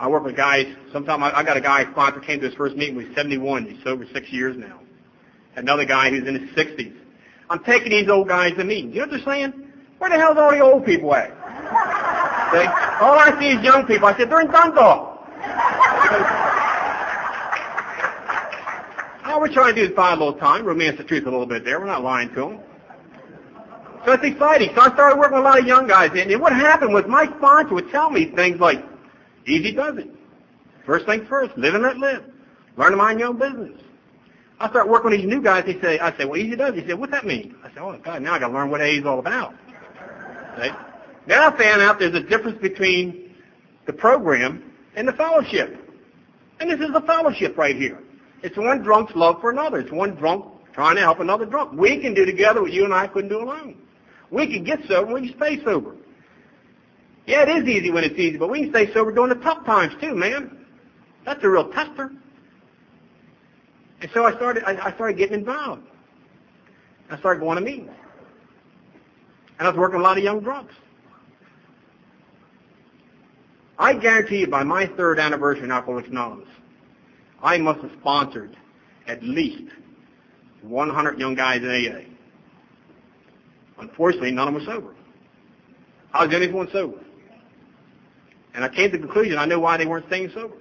I work with guys, sometimes I, I got a guy sponsor came to his first meeting, he was 71, he's sober six years now. Another guy who's in his 60s. I'm taking these old guys to meetings. You understand? Where the hell's all the old people at? See? All I see is young people. I said, they're in Dundalk. All we're trying to do is buy a little time, romance the truth a little bit there. We're not lying to them. So it's exciting. So I started working with a lot of young guys. And what happened was my sponsor would tell me things like, easy does it. First things first, live and let live. Learn to mind your own business. I start working with these new guys. They say, I say, well, easy does. He said, what's that mean? I said, oh God, now I got to learn what AA is all about. Right? Then I found out there's a difference between the program and the fellowship. And this is the fellowship right here. It's one drunk's love for another. It's one drunk trying to help another drunk. We can do together what you and I couldn't do alone. We can get sober when you stay sober. Yeah, it is easy when it's easy, but we can stay sober during the tough times too, man. That's a real tester. And so I started, I, I started getting involved. I started going to meetings. And I was working a lot of young drunks. I guarantee you by my third anniversary in Alcoholics Anonymous, I must have sponsored at least 100 young guys in AA. Unfortunately, none of them were sober. I was the only one sober. And I came to the conclusion I knew why they weren't staying sober.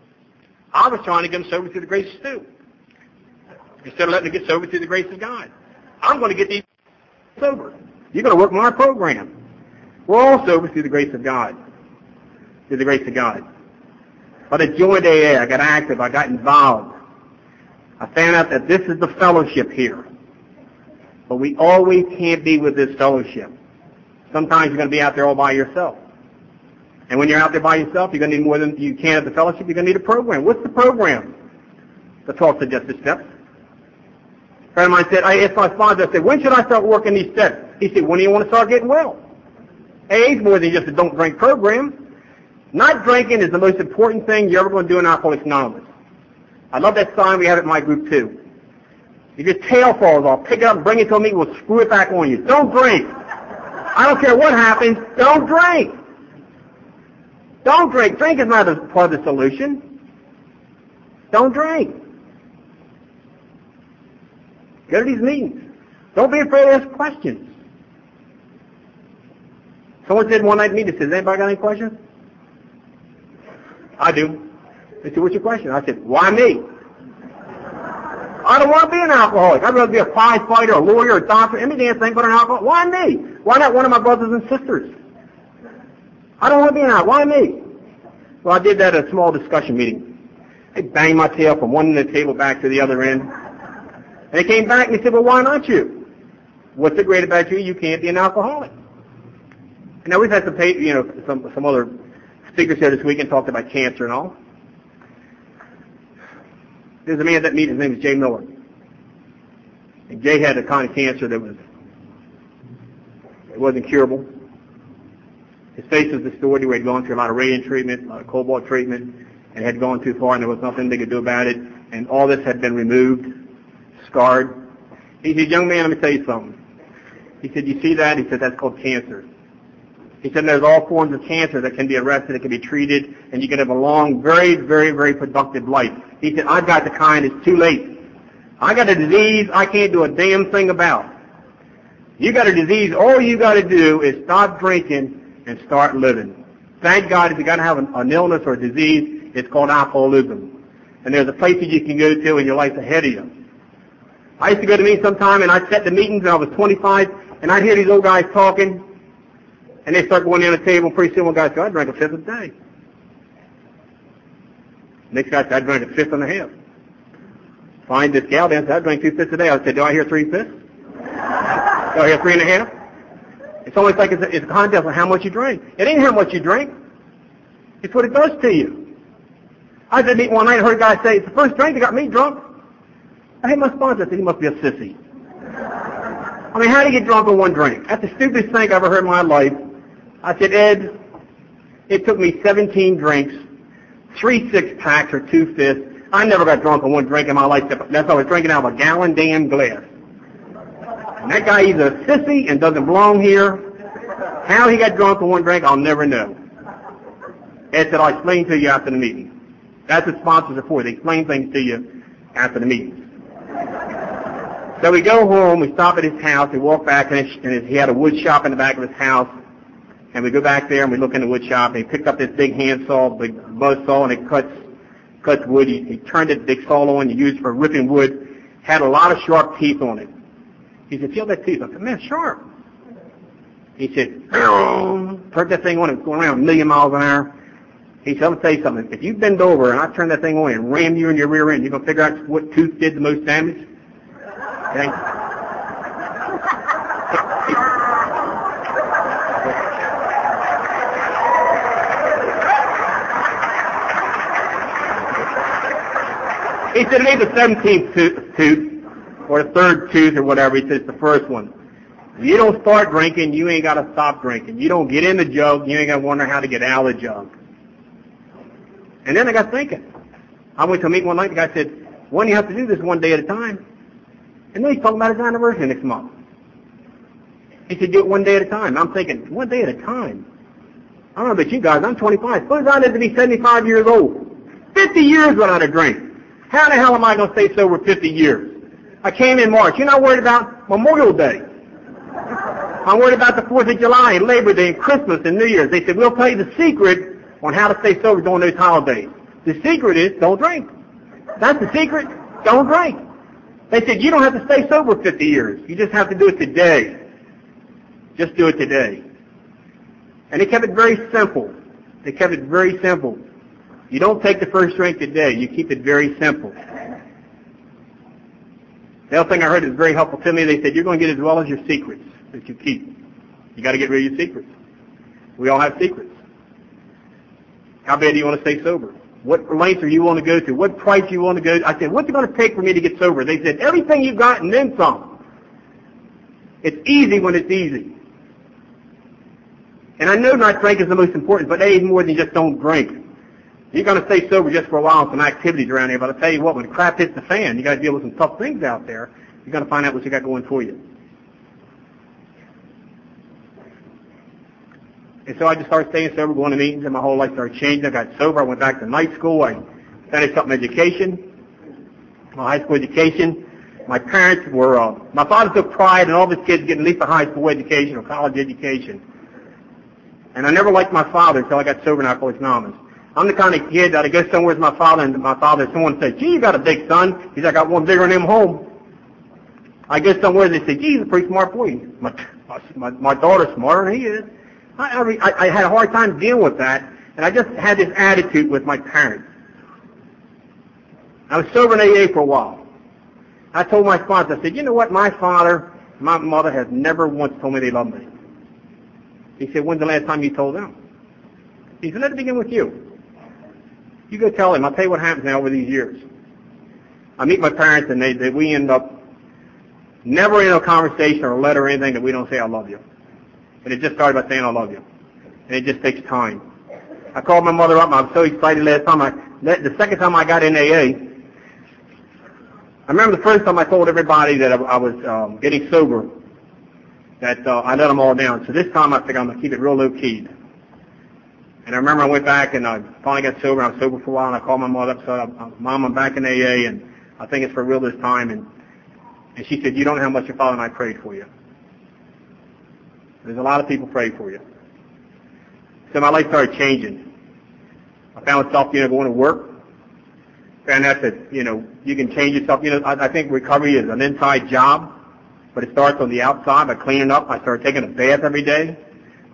I was trying to get them sober through the grace of Stu. Instead of letting them get sober through the grace of God. I'm going to get these sober. You're going to work my program. We're all sober through the grace of God. Through the grace of God. But I joined AA. I got active. I got involved. I found out that this is the fellowship here. But we always can't be with this fellowship. Sometimes you're going to be out there all by yourself. And when you're out there by yourself, you're going to need more than you can at the fellowship. You're going to need a program. What's the program? The 12 suggested steps. A friend of mine said, I asked my sponsor, I said, when should I start working these steps? He said, when do you want to start getting well? AA is more than just a don't drink program. Not drinking is the most important thing you're ever going to do in Alcoholics Anonymous. I love that sign we have at my group too. If your tail falls off, pick it up bring it to me, we'll screw it back on you. Don't drink. I don't care what happens, don't drink. Don't drink. Drink is not a part of the solution. Don't drink. Go to these meetings. Don't be afraid to ask questions. Someone said one night in meeting, says, anybody got any questions? I do. They said, what's your question? I said, why me? I don't want to be an alcoholic. I'd rather be a firefighter, a lawyer, a doctor, any damn thing but an alcoholic. Why me? Why not one of my brothers and sisters? I don't want to be an alcoholic. Why me? Well, I did that at a small discussion meeting. I banged my tail from one end of the table back to the other end. And they came back and they said, well, why not you? What's so great about you? You can't be an alcoholic. And now we've had some, you know, some, some other speakers here this week and talked about cancer and all. There's a man that meet, his name is Jay Miller. And Jay had a kind of cancer that was, it wasn't curable. His face was distorted. We had gone through a lot of radiant treatment, a lot of cobalt treatment, and had gone too far, and there was nothing they could do about it. And all this had been removed, scarred. He said, young man, let me tell you something. He said, you see that? He said, that's called cancer. He said, there's all forms of cancer that can be arrested, that can be treated, and you can have a long, very, very, very productive life. He said, I've got the kind, it's too late. I got a disease I can't do a damn thing about. You got a disease, all you got to do is stop drinking and start living. Thank God if you're going to have an, an illness or a disease, it's called alcoholism. And there's a place that you can go to and your life's ahead of you. I used to go to meetings sometime and I'd set the meetings and I was 25 and I'd hear these old guys talking and they start going down the table pretty soon one guy said, I drank a fifth a day. Next guy said, I drank a fifth and a half. Find this gal down, said, I drank two fifths a day. I said, do I hear three fifths? do I hear three and a half? It's almost like it's a, it's a contest on how much you drink. It ain't how much you drink. It's what it does to you. I was at a meeting one night and heard a guy say, it's the first drink that got me drunk. I had my sponsor. I said, he must be a sissy. I mean, how do you get drunk on one drink? That's the stupidest thing I've ever heard in my life. I said, Ed, it took me 17 drinks, three six packs or two fifths. I never got drunk on one drink in my life. That's I was drinking out of a gallon damn glass. And that guy either a sissy and doesn't belong here. How he got drunk on one drink, I'll never know. Ed said, I'll explain to you after the meeting. That's what sponsors are for. They explain things to you after the meetings. So we go home, we stop at his house, we walk back, and he had a wood shop in the back of his house. And we go back there and we look in the wood shop, and he picked up this big handsaw, big buzz saw, and it cuts cuts wood. He, he turned it big saw on to use for ripping wood. Had a lot of sharp teeth on it. He said, feel that teeth. I said, man, sharp. He said, turned that thing on, it going around a million miles an hour. He said, I'm going to tell you something. If you bend over and I turn that thing on and ram you in your rear end, you're going to figure out what tooth did the most damage? Okay? He said, maybe the 17th tooth, or the third tooth or whatever. He said, it's the first one. If you don't start drinking, you ain't got to stop drinking. You don't get in the jug, you ain't got to wonder how to get out of the jug. And then I got thinking. I went to a meeting one night, the guy said, when you have to do this one day at a time. And then he's talking about his anniversary next month. He said, do it one day at a time. I'm thinking, one day at a time? I don't know about you guys, I'm 25. Suppose I live to be 75 years old. 50 years without a drink. How the hell am I going to stay sober 50 years? I came in March. You're not worried about Memorial Day. I'm worried about the 4th of July and Labor Day and Christmas and New Year's. They said, we'll tell you the secret on how to stay sober during those holidays. The secret is don't drink. That's the secret. Don't drink. They said, you don't have to stay sober 50 years. You just have to do it today. Just do it today. And they kept it very simple. They kept it very simple. You don't take the first drink today. You keep it very simple. The other thing I heard is very helpful to me. They said, you're going to get as well as your secrets that you keep. You got to get rid of your secrets. We all have secrets. How bad do you want to stay sober? What lengths are you willing to go to? What price you want to go to? I said, what's it going to take for me to get sober? They said, everything you've got and then some. It's easy when it's easy. And I know not drinking is the most important, but A is more than just don't drink. You're going to stay sober just for a while and some activities around here, but I'll tell you what, when crap hits the fan, you got to deal with some tough things out there. You got to find out what you got going for you. And so I just started staying sober, going to meetings, and my whole life started changing. I got sober. I went back to night school. I finished up my education, my high school education. My parents were, uh, my father took pride in all his kids getting at least a high school education or college education. And I never liked my father until I got sober in Alcoholics Anonymous. I'm the kind of kid that I go somewhere with my father, and my father, someone says, gee, you got a big son. He's like, I got one bigger than him home. I go somewhere, they say, gee, he's a pretty smart boy. My, my, my daughter's smarter than he is. I, I, I had a hard time dealing with that, And I just had this attitude with my parents. I was sober in AA for a while. I told my sponsor, I said, you know what, my father, my mother has never once told me they love me. He said, when's the last time you told them? He said, let it begin with you. You go tell him. I'll tell you what happens now over these years. I meet my parents and they, they we end up never in a conversation or a letter or anything that we don't say I love you. And it just started by saying I love you. And it just takes time. I called my mother up and I was so excited last time I the second time I got in AA, I remember the first time I told everybody that I, I was um, getting sober, that uh, I let them all down. So this time I think I'm going to keep it real low keyed. And I remember I went back and I finally got sober. I was sober for a while, and I called my mother up. and said, uh, "Mom, I'm back in AA, and I think it's for real this time." And and she said, "You don't know how much your father and I prayed for you. There's a lot of people prayed for you." So my life started changing. I found myself, you know, going to work. Found out that you know you can change yourself. You know, I, I think recovery is an inside job, but it starts on the outside by cleaning up. I started taking a bath every day.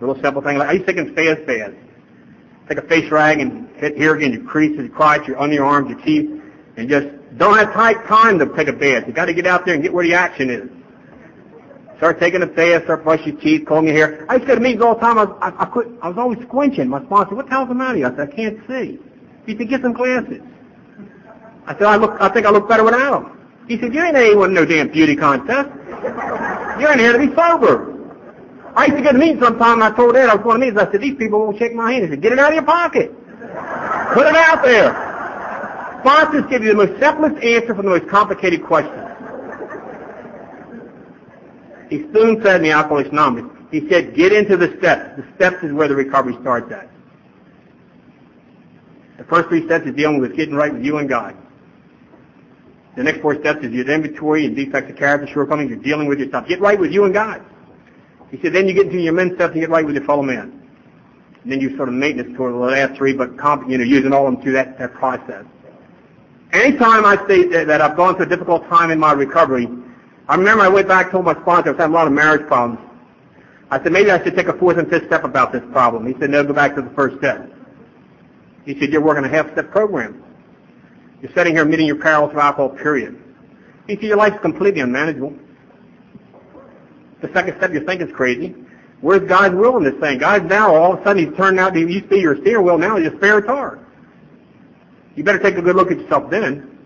A little simple thing like I used to take a face bath take a face rag and hit here again your creases, your crotch, your under your arms, your teeth, and just don't have tight time to take a bath. You got to get out there and get where the action is. Start taking a bath, start brushing your teeth, combing your hair. I used to go to meetings all the time. I was, I, I, could, I was always squinching. My sponsor, what the hell's the matter? I said, I can't see. He said, get some glasses. I said, I look, I think I look better without them. He said, you ain't anyone no damn beauty contest. You're in here to be sober. I used to go to meetings sometime, and I told Ed, I was going to meetings, I said, these people won't shake my hand. He said, get it out of your pocket. Put it out there. Sponsors give you the most simplest answer for the most complicated question. He soon said in the Alcoholics Anonymous, he said, get into the steps. The steps is where the recovery starts at. The first three steps is dealing with getting right with you and God. The next four steps is your inventory and defects of character, shortcomings. You're dealing with yourself. Get right with you and God. He said, then you get into your men's steps and get right with your fellow man. And then you sort of maintenance toward the last three, but comp, you know, using all of them through that, that process. Anytime I say that, that I've gone through a difficult time in my recovery, I remember I went back, told my sponsor I was having a lot of marriage problems. I said, maybe I should take a fourth and fifth step about this problem. He said, no, go back to the first step. He said, you're working a half-step program. You're sitting here meeting your perils of alcohol, period. He said, your life's completely unmanageable. The second step you think is crazy. Where's God's will in this thing? God's now all of a sudden he's turned out to to be your steering wheel, now he's a spare tire. You better take a good look at yourself then.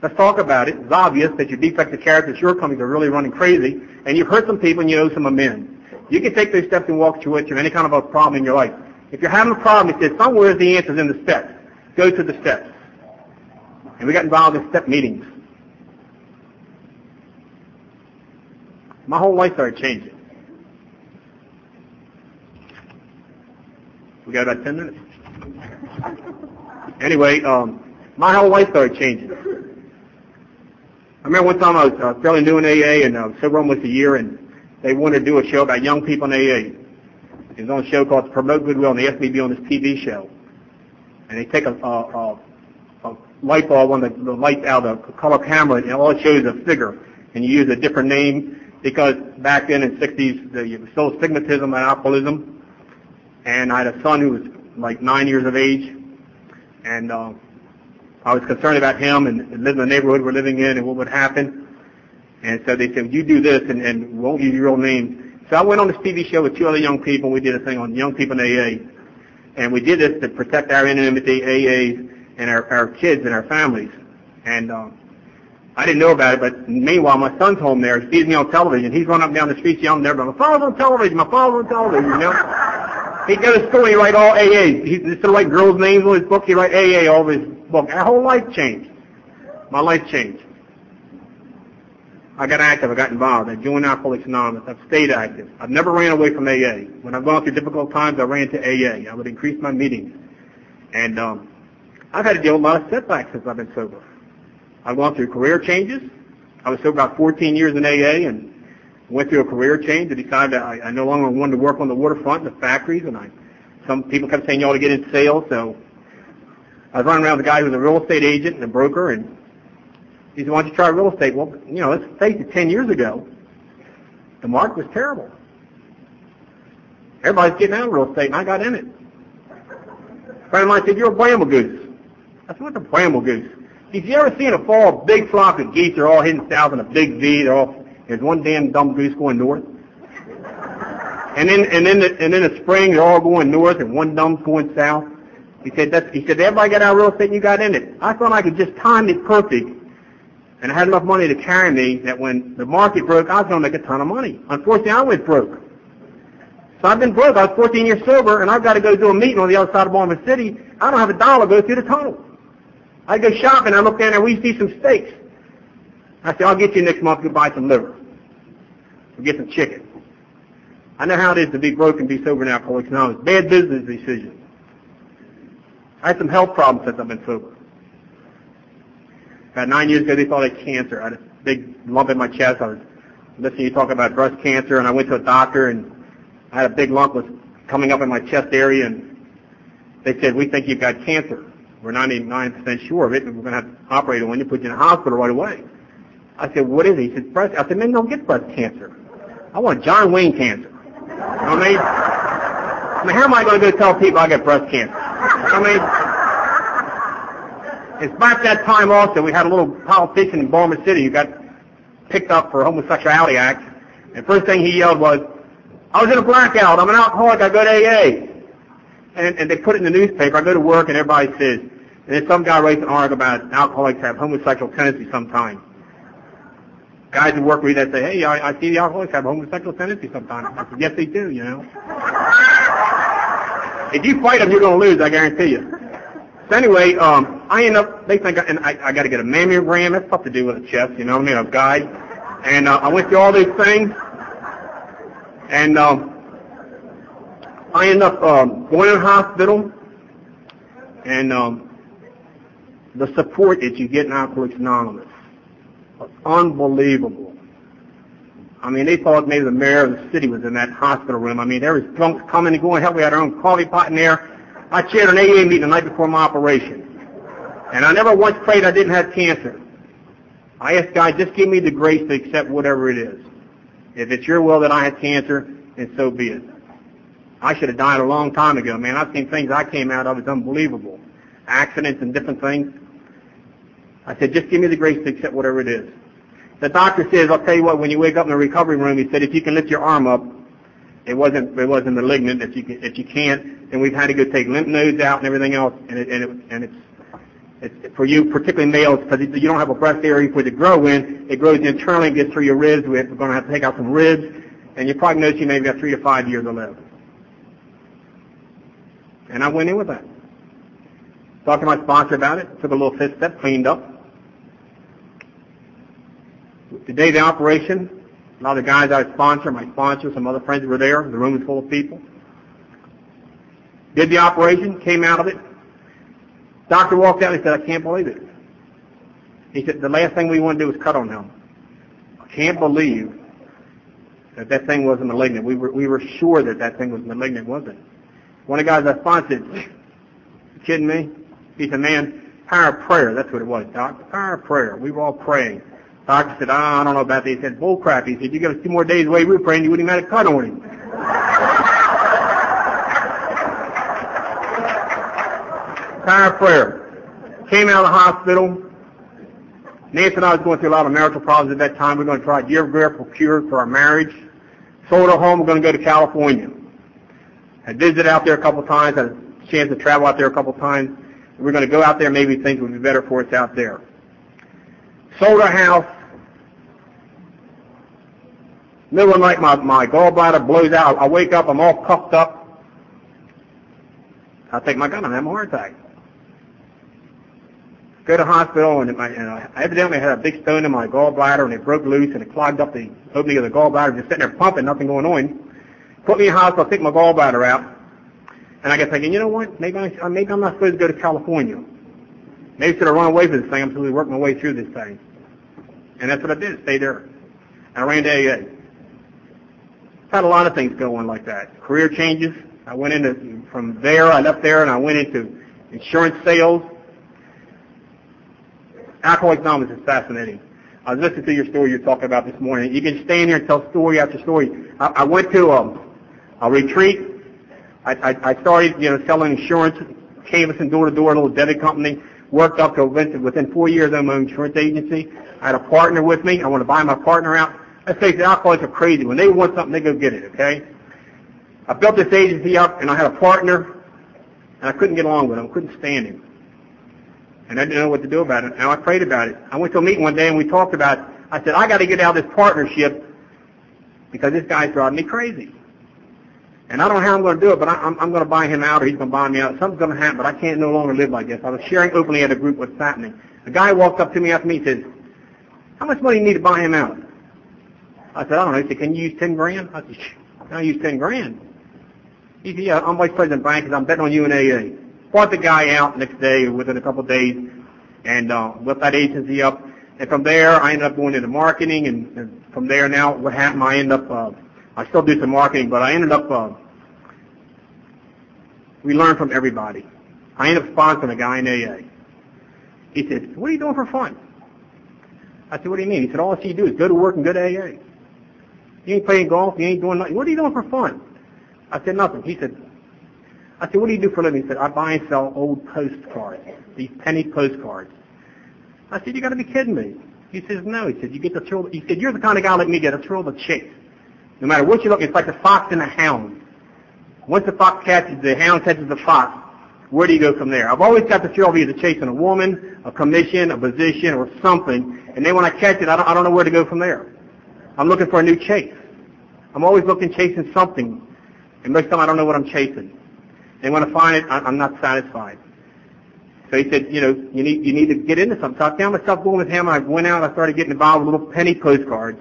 Let's talk about it. It's obvious that your defective character shortcomings are really running crazy, and you've hurt some people and you owe some amends. You can take those steps and walk through it to any kind of a problem in your life. If you're having a problem, it says somewhere the answer's in the steps. Go to the steps. And we got involved in step meetings. My whole life started changing. We got about 10 minutes. Anyway, um, my whole life started changing. I remember one time I was uh, fairly new in AA and uh, sober almost a year, and they wanted to do a show about young people in AA. It was on a show called Promote Goodwill, and they asked me to be on this TV show. And they take a, a, a, a light bulb, one of the, the lights out, of a color camera, and all it shows is a figure. And you use a different name because back then in the 60s, there was still stigmatism and alcoholism. And I had a son who was like nine years of age. And uh, I was concerned about him and, and living in the neighborhood we're living in and what would happen. And so they said, you do this and, and won't use your real name. So I went on this TV show with two other young people. We did a thing on young people in AA. And we did this to protect our anonymity, AA, and our, our kids and our families. And um, I didn't know about it, but meanwhile, my son's home there. He sees me on television. He's running up and down the streets yelling there, my father's on television, my father's on television, you know. He'd go to school he'd write all AA. He used to write girls' names on his book. He'd write AA all his book. Our whole life changed. My life changed. I got active. I got involved. I joined Alcoholics Anonymous. I've stayed active. I've never ran away from AA. When I've gone through difficult times, I ran to AA. I would increase my meetings. And um, I've had to deal with a lot of setbacks since I've been sober. I've gone through career changes. I was sober about 14 years in AA and went through a career change and decided I, I no longer wanted to work on the waterfront in the factories. And I, some people kept saying you ought to get into sales. So I was running around with a guy who was a real estate agent and a broker, and he said, "Why don't you try real estate?" Well, you know, let's face it, 10 years ago, the market was terrible. Everybody's getting out of real estate, and I got in it. A friend of mine said, you're a bramble goose. I said, what's a bramble goose? Said, you ever seen a fall, a big flock of geese, they're all heading south in a big V, they're all, there's one damn dumb goose going north. And then, and then, the, and then the spring, they're all going north and one dumb's going south. He said, that's, he said, everybody got out real estate and you got in it. I thought I could just time it perfect and I had enough money to carry me that when the market broke, I was going to make a ton of money. Unfortunately, I went broke. So I've been broke. I was 14 years sober, and I've got to go do a meeting on the other side of Baltimore City. I don't have a dollar to go through the tunnel. I go shopping. I look down there. We see some steaks. I say, I'll get you next month to buy some liver. We'll get some chicken. I know how it is to be broke and be sober in Alcoholics Anonymous. Bad business decision. I had some health problems since I've been sober. About nine years ago, they thought I had cancer. I had a big lump in my chest. I was listening to you talk about breast cancer, and I went to a doctor, and I had a big lump was coming up in my chest area, and they said, we think you've got cancer. We're 99% sure of it, and we're going to have to operate on you, put you in the hospital right away. I said, what is it? He said, breast. I said, man, don't get breast cancer. I want John Wayne cancer. You know what I mean? I mean, how am I going to go tell people I got breast cancer? You know what I mean, it's about that time also, we had a little politician in Baltimore City who got picked up for a homosexuality act. And first thing he yelled was, I was in a blackout. I'm an alcoholic. I go to AA. And, and they put it in the newspaper. I go to work and everybody says, and then some guy writes an article about alcoholics have homosexual tendencies sometimes. Guys at work me that say, hey, I, I see the alcoholics have homosexual tendencies sometimes. I said, yes, they do, you know. if you fight them, you're going to lose, I guarantee you. So anyway, um, I end up, they think, I, and I, I got to get a mammogram. That's tough to do with a chest, you know what I mean? A guy. And uh, I went through all these things. And um, I end up um, going to hospital. And um, the support that you get in Alcoholics Anonymous was unbelievable. I mean, they thought maybe the mayor of the city was in that hospital room. I mean, there was drunks coming and going. Hell, we had our own coffee pot in there. I chaired an AA meeting the night before my operation. And I never once prayed I didn't have cancer. I asked God, just give me the grace to accept whatever it is. If it's your will that I have cancer, then so be it. I should have died a long time ago, man. I've seen things I came out of. It's unbelievable. Accidents and different things. I said, just give me the grace to accept whatever it is. The doctor says, I'll tell you what, when you wake up in the recovery room, he said, if you can lift your arm up, it wasn't, it wasn't malignant. If you, can, if you can't, then we've had to go take lymph nodes out and everything else, and, it, and, it, and it's it's for you, particularly males, because you don't have a breast area for it to grow in. It grows internally and gets through your ribs. We're going to have to take out some ribs, and your prognosis, you maybe got three to five years to live. And I went in with that. Talked to my sponsor about it. Took a little fifth step, cleaned up. The day of the operation, a lot of the guys I sponsor, my sponsor, some other friends were there. The room was full of people. Did the operation, came out of it, Doctor walked out and he said, I can't believe it. He said, the last thing we want to do is cut on him. I can't believe that that thing wasn't malignant. We were, we were sure that that thing was malignant, wasn't it? One of the guys I sponsored, you kidding me? He said, man, power of prayer. That's what it was, Doc. Power of prayer. We were all praying. Doctor said, oh, I don't know about this. He said, bull crap. He said, you give us two more days away. we were praying, you wouldn't even have a cut on him. Power of prayer. Came out of the hospital. Nancy and I was going through a lot of marital problems at that time. We are going to try a geographical cure for our marriage. Sold our home. We're going to go to California. I visited out there a couple times. Had a chance to travel out there a couple times. We're going to go out there. Maybe things would be better for us out there. Sold our house. Middle of the night, my, my gallbladder blows out. I wake up. I'm all puffed up. I think, my God, I'm having a heart attack go to hospital, and, my, and I evidently had a big stone in my gallbladder, and it broke loose, and it clogged up the opening of the gallbladder. Just sitting there pumping, nothing going on. Put me in hospital, take my gallbladder out, and I got thinking, you know what? Maybe I, maybe I'm not supposed to go to California. Maybe I should have run away from this thing. I'm supposed to work my way through this thing. And that's what I did. Stayed there. And I ran to AA. Had a lot of things going like that. Career changes. I went into from there. I left there, and I went into insurance sales. Alcoholics Anonymous is fascinating. I was listening to your story you're talking about this morning. You can stand here and tell story after story. I, I went to a, a retreat. I, I, I started, you know, selling insurance canvassing door to door, a little debit company. Worked up to within four years, I my own insurance agency. I had a partner with me. I want to buy my partner out. Let's face it, alcoholics are crazy. When they want something, they go get it, okay? I built this agency up, and I had a partner, and I couldn't get along with him. couldn't stand him. And I didn't know what to do about it. And I prayed about it. I went to a meeting one day, and we talked about it. I said, I got to get out of this partnership because this guy's driving me crazy. And I don't know how I'm going to do it, but I, I'm, I'm going to buy him out or he's going to buy me out. Something's going to happen, but I can't no longer live like this. I was sharing openly at a group what's happening. A guy walked up to me after me and says, how much money do you need to buy him out? I said, I don't know. He said, can you use 10 grand? I said, can I'll use 10 grand. He said, yeah, I'm vice president of bank I'm betting on you and AA. Bought the guy out next day or within a couple of days and uh, whipped that agency up. And from there, I ended up going into marketing and, and from there now what happened, I ended up uh, I still do some marketing, but I ended up, uh, we learned from everybody. I ended up sponsoring a guy in AA. He said, what are you doing for fun? I said, what do you mean? He said, all I see you do is go to work and go to AA. You ain't playing golf, you ain't doing nothing. What are you doing for fun? I said, nothing. He said, I said, what do you do for a living? He said, I buy and sell old postcards, these penny postcards. I said, you gotta be kidding me. He says, no. He said, you get the thrill. He said, you're the kind of guy like me get a thrill of the chase. No matter what you look, it's like the fox and the hound. Once the fox catches, the hound catches the fox. Where do you go from there? I've always got the thrill of either chasing a woman, a commission, a position, or something. And then when I catch it, I don't, I don't know where to go from there. I'm looking for a new chase. I'm always looking, chasing something. And most of the time I don't know what I'm chasing. And when I find it, I, I'm not satisfied. So he said, you know, you need, you need to get into something. So I found myself going with him. I went out. I started getting involved with little penny postcards.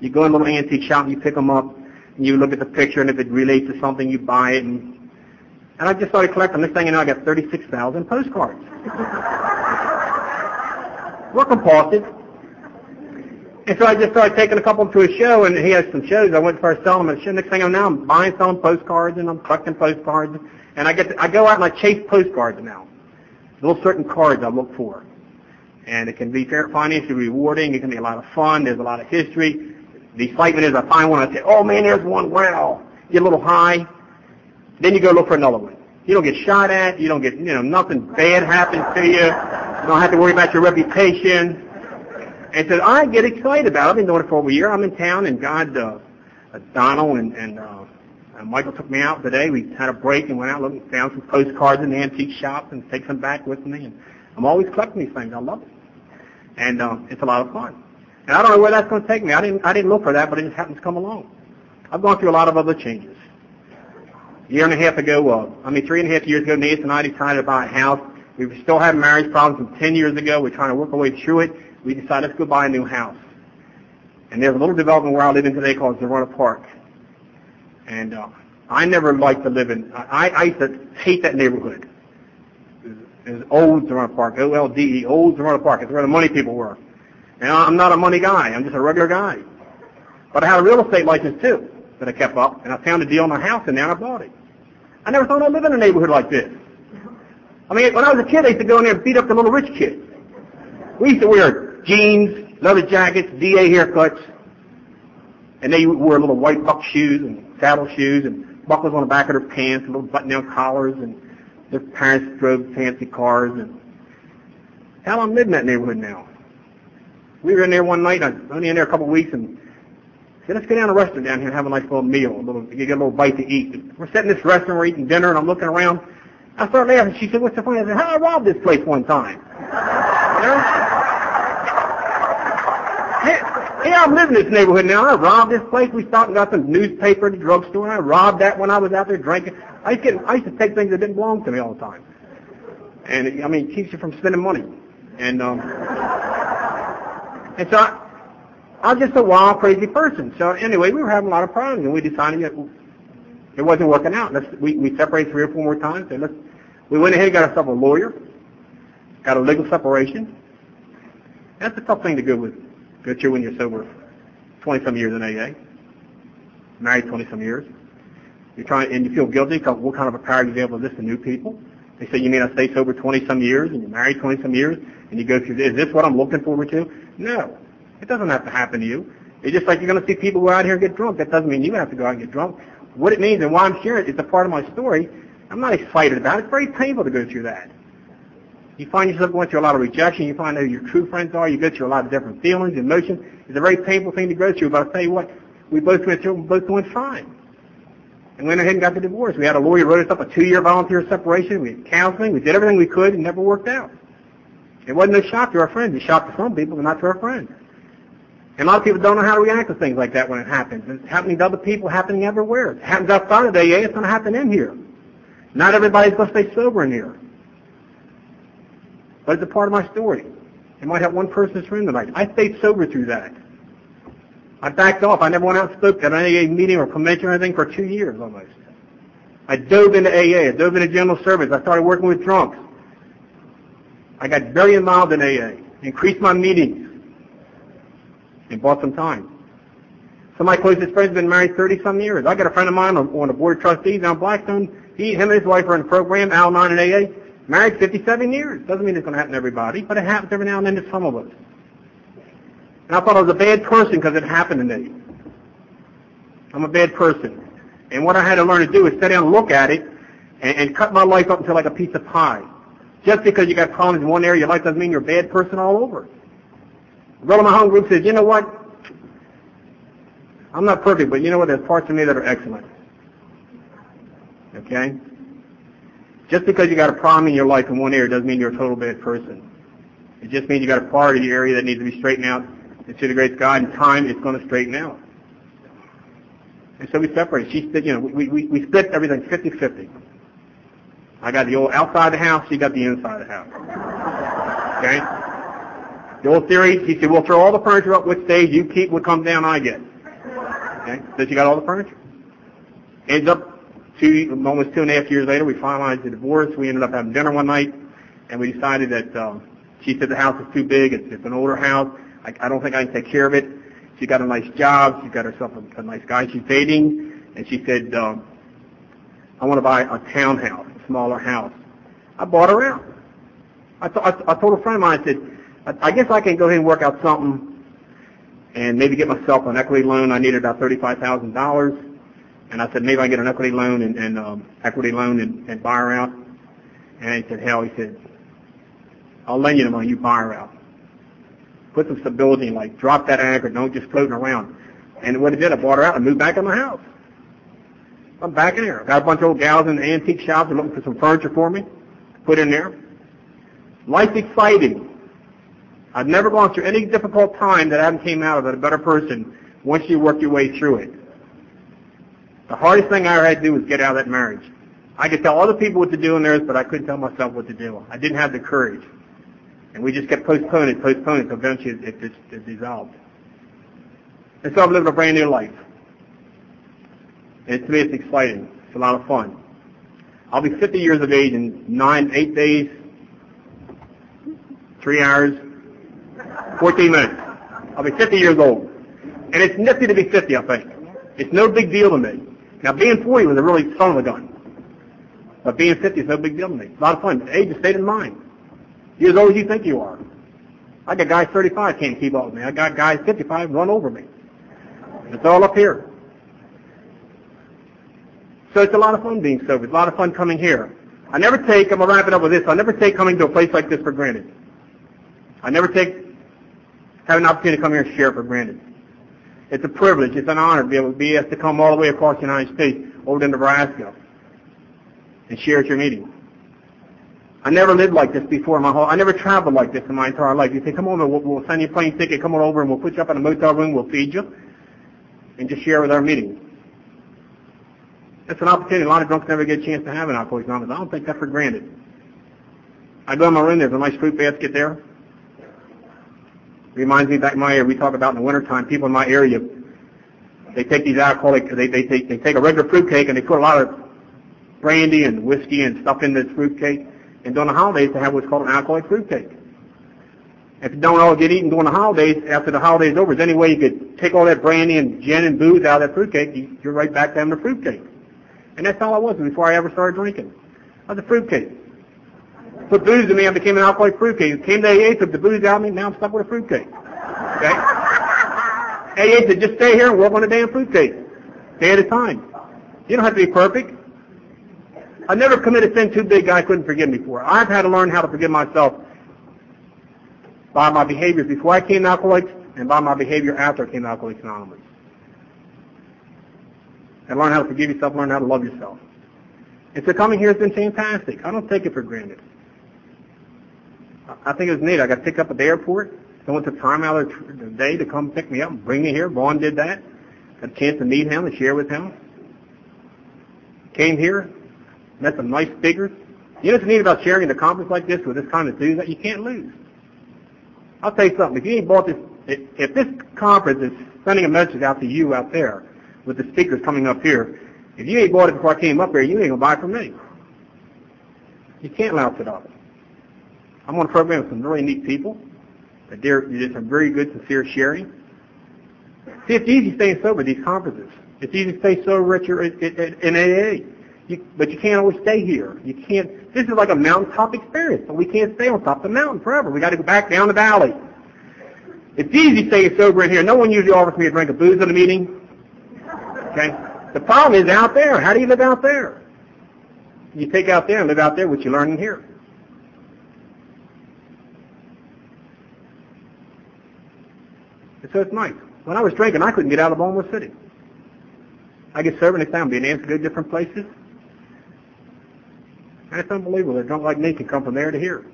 You go in a little antique shop and you pick them up and you look at the picture and if it relates to something, you buy it. And, and I just started collecting. This thing, you know, I got 36,000 postcards. We're compulsive. And so I just started taking a couple to a show, and he has some shows. I went to first selling them at a show. Next thing I know, I'm buying, selling postcards, and I'm collecting postcards. And I get to, I go out and I chase postcards now. Little certain cards I look for. And it can be financially rewarding. It can be a lot of fun. There's a lot of history the excitement is I find one, I say, oh man, there's one, wow. Get a little high. Then you go look for another one. You don't get shot at. You don't get, you know, nothing bad happens to you. You don't have to worry about your reputation. And so I get excited about it. I've been doing it for over a year. I'm in town and God, uh, uh, Donald and, and, uh, and Michael took me out today. We had a break and went out looking, found some postcards in the antique shop and take some back with me. And I'm always collecting these things. I love it. And, um, it's a lot of fun. And I don't know where that's going to take me. I didn't, I didn't look for that, but it just happens to come along. I've gone through a lot of other changes. A year and a half ago, uh, I mean, three and a half years ago, Nancy and I decided to buy a house. We were still having marriage problems from 10 years ago. We're trying to work our way through it. We decided let's go buy a new house. And there's a little development where I live in today called Zerona Park. And uh, I never liked to live in, I, I used to hate that neighborhood. It's old Zerona Park, O-L-D-E, old Zerona Park. It's where the money people were. And I'm not a money guy. I'm just a regular guy. But I had a real estate license too that I kept up, and I found a deal on a house, and now I bought it. I never thought I'd live in a neighborhood like this. I mean, when I was a kid, I used to go in there and beat up the little rich kids. We used to wear jeans, leather jackets, DA haircuts, and they wore little white buck shoes and saddle shoes and buckles on the back of their pants and little button-down collars, and their parents drove fancy cars. And hell, I'm living in that neighborhood now. We were in there one night. I was only in there a couple of weeks, and said, "Let's go down to a restaurant down here and have a nice little meal. A little, get a little bite to eat." We're sitting in this restaurant, we're eating dinner, and I'm looking around. I start laughing. She said, "What's the funny?" I said, "How I robbed this place one time." You know? Hey, I'm living in this neighborhood now. I robbed this place. We stopped and got some newspaper at the drugstore. I robbed that when I was out there drinking. I used, to get, I used to take things that didn't belong to me all the time. And it, I mean, it keeps you from spending money. And um, and so I, I'm just a wild, crazy person. So anyway, we were having a lot of problems, and we decided that it wasn't working out. Let's, we, we separated three or four more times. And let's, we went ahead and got ourselves a lawyer, got a legal separation. That's a tough thing to go with, go through when you're sober 20 some years in AA, married 20 some years. You're trying, and you feel guilty because what kind of a power able to this to new people? They say, you mean I stay sober 20 some years and you're married 20 some years and you go through? Is this what I'm looking forward to? No. It doesn't have to happen to you. It's just like you're going to see people go out here and get drunk. That doesn't mean you have to go out and get drunk. What it means and why I'm sharing it's a part of my story. I'm not excited about it. It's very painful to go through that. You find yourself going through a lot of rejection. You find out who your true friends are. You go through a lot of different feelings, emotions. It's a very painful thing to go through. But I'll tell you what, we both went through it. We both went fine. And went ahead and got the divorce. We had a lawyer wrote us up a two-year volunteer separation. We had counseling. We did everything we could. and never worked out. It wasn't a shock to our friends. It shocked some people, but not to our friends. And a lot of people don't know how to react to things like that when it happens. It's happening to other people, happening everywhere. It happens outside of AA, it's going to happen in here. Not everybody's going to stay sober in here. But it's a part of my story. It might have one person in this room tonight. I stayed sober through that. I backed off. I never went out and spoke at an AA meeting or convention or anything for two years almost. I dove into AA. I dove into general service. I started working with drunks. I got very involved in AA. Increased my meetings. And bought some time. Some of my closest friends have been married 30 some years. I got a friend of mine on, the board of trustees down Blackstone. He, him and his wife are in the program, Al-Anon and AA. Married 57 years. Doesn't mean it's going to happen to everybody, but it happens every now and then to some of us. And I thought I was a bad person because it happened to me. I'm a bad person. And what I had to learn to do is sit down and look at it and, and cut my life up into like a piece of pie. Just because you got problems in one area of your life doesn't mean you're a bad person all over. In my home group says, you know what? I'm not perfect, but you know what? There's parts of me that are excellent. Okay? Just because you got a problem in your life in one area doesn't mean you're a total bad person. It just means you got a part of the area that needs to be straightened out. And to the grace of God, in time, it's going to straighten out. And so we separated. She said, you know, we, we, we split everything 50-50. I got the old outside of the house, she got the inside of the house. Okay? The old theory, he said, we'll throw all the furniture up, which stays, you keep, what comes down, I get. Okay? So she got all the furniture. Ends up two, almost two and a half years later, we finalized the divorce. We ended up having dinner one night, and we decided that um, she said the house is too big. It's, it's an older house. I, I don't think I can take care of it. She got a nice job. She got herself a, a nice guy she's dating, and she said, um, I want to buy a townhouse, smaller house. I bought her out. I, told a friend of mine, I said, I, I guess I can go ahead and work out something and maybe get myself an equity loan. I needed about thirty-five thousand dollars, and I said maybe I can get an equity loan and, and um, equity loan and, and buy her out. And he said, hell, he said, I'll lend you the money, you buy her out. Put some stability in, like drop that anchor, don't just floating around. And what it did, I bought her out and moved back in my house. I'm back in there. Got a bunch of old gals in the antique shops looking for some furniture for me. Put in there. Life's exciting. I've never gone through any difficult time that I haven't came out of it a better person once you work your way through it. The hardest thing I ever had to do was get out of that marriage. I could tell other people what to do in theirs, but I couldn't tell myself what to do. I didn't have the courage. And we just kept postponing postponing so eventually it, it, it dissolved. And so I'm living a brand new life. And to me it's exciting. It's a lot of fun. I'll be 50 years of age in nine, eight days, three hours, 14 minutes. I'll be 50 years old. And it's nifty to be 50, I think. It's no big deal to me. Now, being 40 was a really son of a gun. But being 50 is no big deal to me. It's a lot of fun. Age is state of mind. You're as old as you think you are. I got guys 35 can't keep up with me. I got guys 55 run over me. It's all up here. So it's a lot of fun being sober. It's a lot of fun coming here. I never take, I'm going to wrap it up with this, I never take coming to a place like this for granted. I never take having an opportunity to come here and share for granted. It's a privilege, it's an honor to be able to be asked to come all the way across the United States over to Nebraska and share at your meeting. I never lived like this before in my whole, I never traveled like this in my entire life. You say, come over, we'll, we'll send you a plane ticket, come on over and we'll put you up in a motel room, we'll feed you, and just share with our meeting. That's an opportunity a lot of drunks never get a chance to have in Alcoholics Anonymous. I don't take that for granted. I go in my room, there's a nice fruit basket there. Reminds me back in my area, we talk about in the wintertime, people in my area, they take these alcoholic, they, they, they, they take a regular fruit cake and they put a lot of brandy and whiskey and stuff in this fruit cake. And during the holidays, they have what's called an alcoholic fruit cake. If you don't all get eaten during the holidays, after the holidays over, is any way you could take all that brandy and gin and booze out of that fruit cake, you're right back to fruit cake. And that's all I was before I ever started drinking. I was a fruit cake. Put booze in me, I became an alcoholic fruit cake. Came to AA, took the booze out of me, now I'm stuck with a fruit cake. Okay? AA said, just stay here and work on a damn fruit cake. Day at a time. You don't have to be perfect. I never committed sin too big God couldn't forgive me for. I've had to learn how to forgive myself by my behaviors before I came to Alcoholics and by my behavior after I came to Alcoholics Anonymous. And learn how to forgive yourself, learn how to love yourself. And so coming here has been fantastic. I don't take it for granted. I think it was neat. I got picked up at the airport. Someone took time out of the day to come pick me up and bring me here. Vaughn did that. Got a chance to meet him and share with him. Came here, met some nice speakers. You know what's neat about sharing a conference like this with this kind of dude that you can't lose. I'll tell you something. If you ain't bought this, if this conference is sending a message out to you out there with the speakers coming up here, if you ain't bought it before I came up here, you ain't gonna buy it from me. You can't louse it up. I'm on a program with some really neat people. That did some very good, sincere sharing. See, it's easy staying sober at these conferences. It's easy to stay sober at your in AA, you, but you can't always stay here. You can't. This is like a mountaintop experience, but we can't stay on top of the mountain forever. We got to go back down the valley. It's easy staying sober in here. No one usually offers me a drink of booze at a meeting. Okay. The problem is out there. How do you live out there? You take out there and live out there what you learn in here. And so it's nice. When I was drinking, I couldn't get out of Baltimore City. I get sober next time, be in answer go to different places. And it's unbelievable. A drunk like me can come from there to here.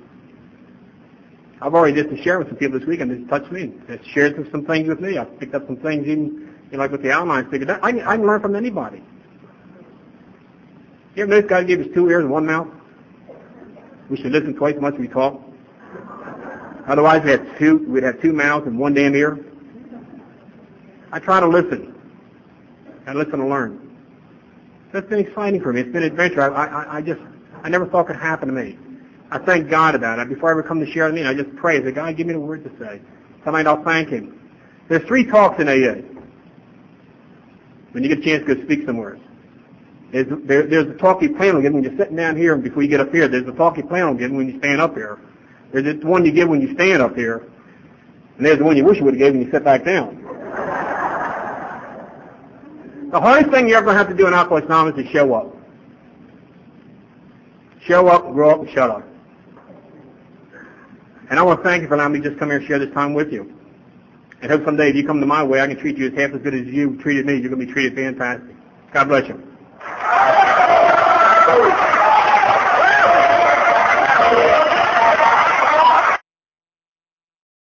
I've already just shared with some people this weekend that's touched me. That's shared some, things with me. I've picked up some things even like with the Al-Anon figure. I can, I can learn from anybody. You ever notice God gave us two ears and one mouth? We should listen twice as much as we talk. Otherwise, we had two. We'd have two mouths and one damn ear. I try to listen. I listen and learn. That's been exciting for me. It's been an adventure. I, I, I just, I never thought could happen to me. I thank God about it. Before I ever come to share with me, I just pray. I say, God, give me the word to say. Tonight I'll thank Him. There's three talks in AA. When you get a chance to go speak somewhere. There's, there, there's a talk you plan on giving when you're sitting down here and before you get up here. There's a talk you plan on giving when you stand up here. There's the one you give when you stand up here. And there's the one you wish you would have given when you sit back down. The hardest thing you're ever going to have to do in Alcoholics Anonymous is show up. Show up, grow up, and shut up. And I want to thank you for allowing me to just come here and share this time with you. And hope someday if you come to my way, I can treat you as half as good as you treated me. You're going to be treated fantastic. God bless you.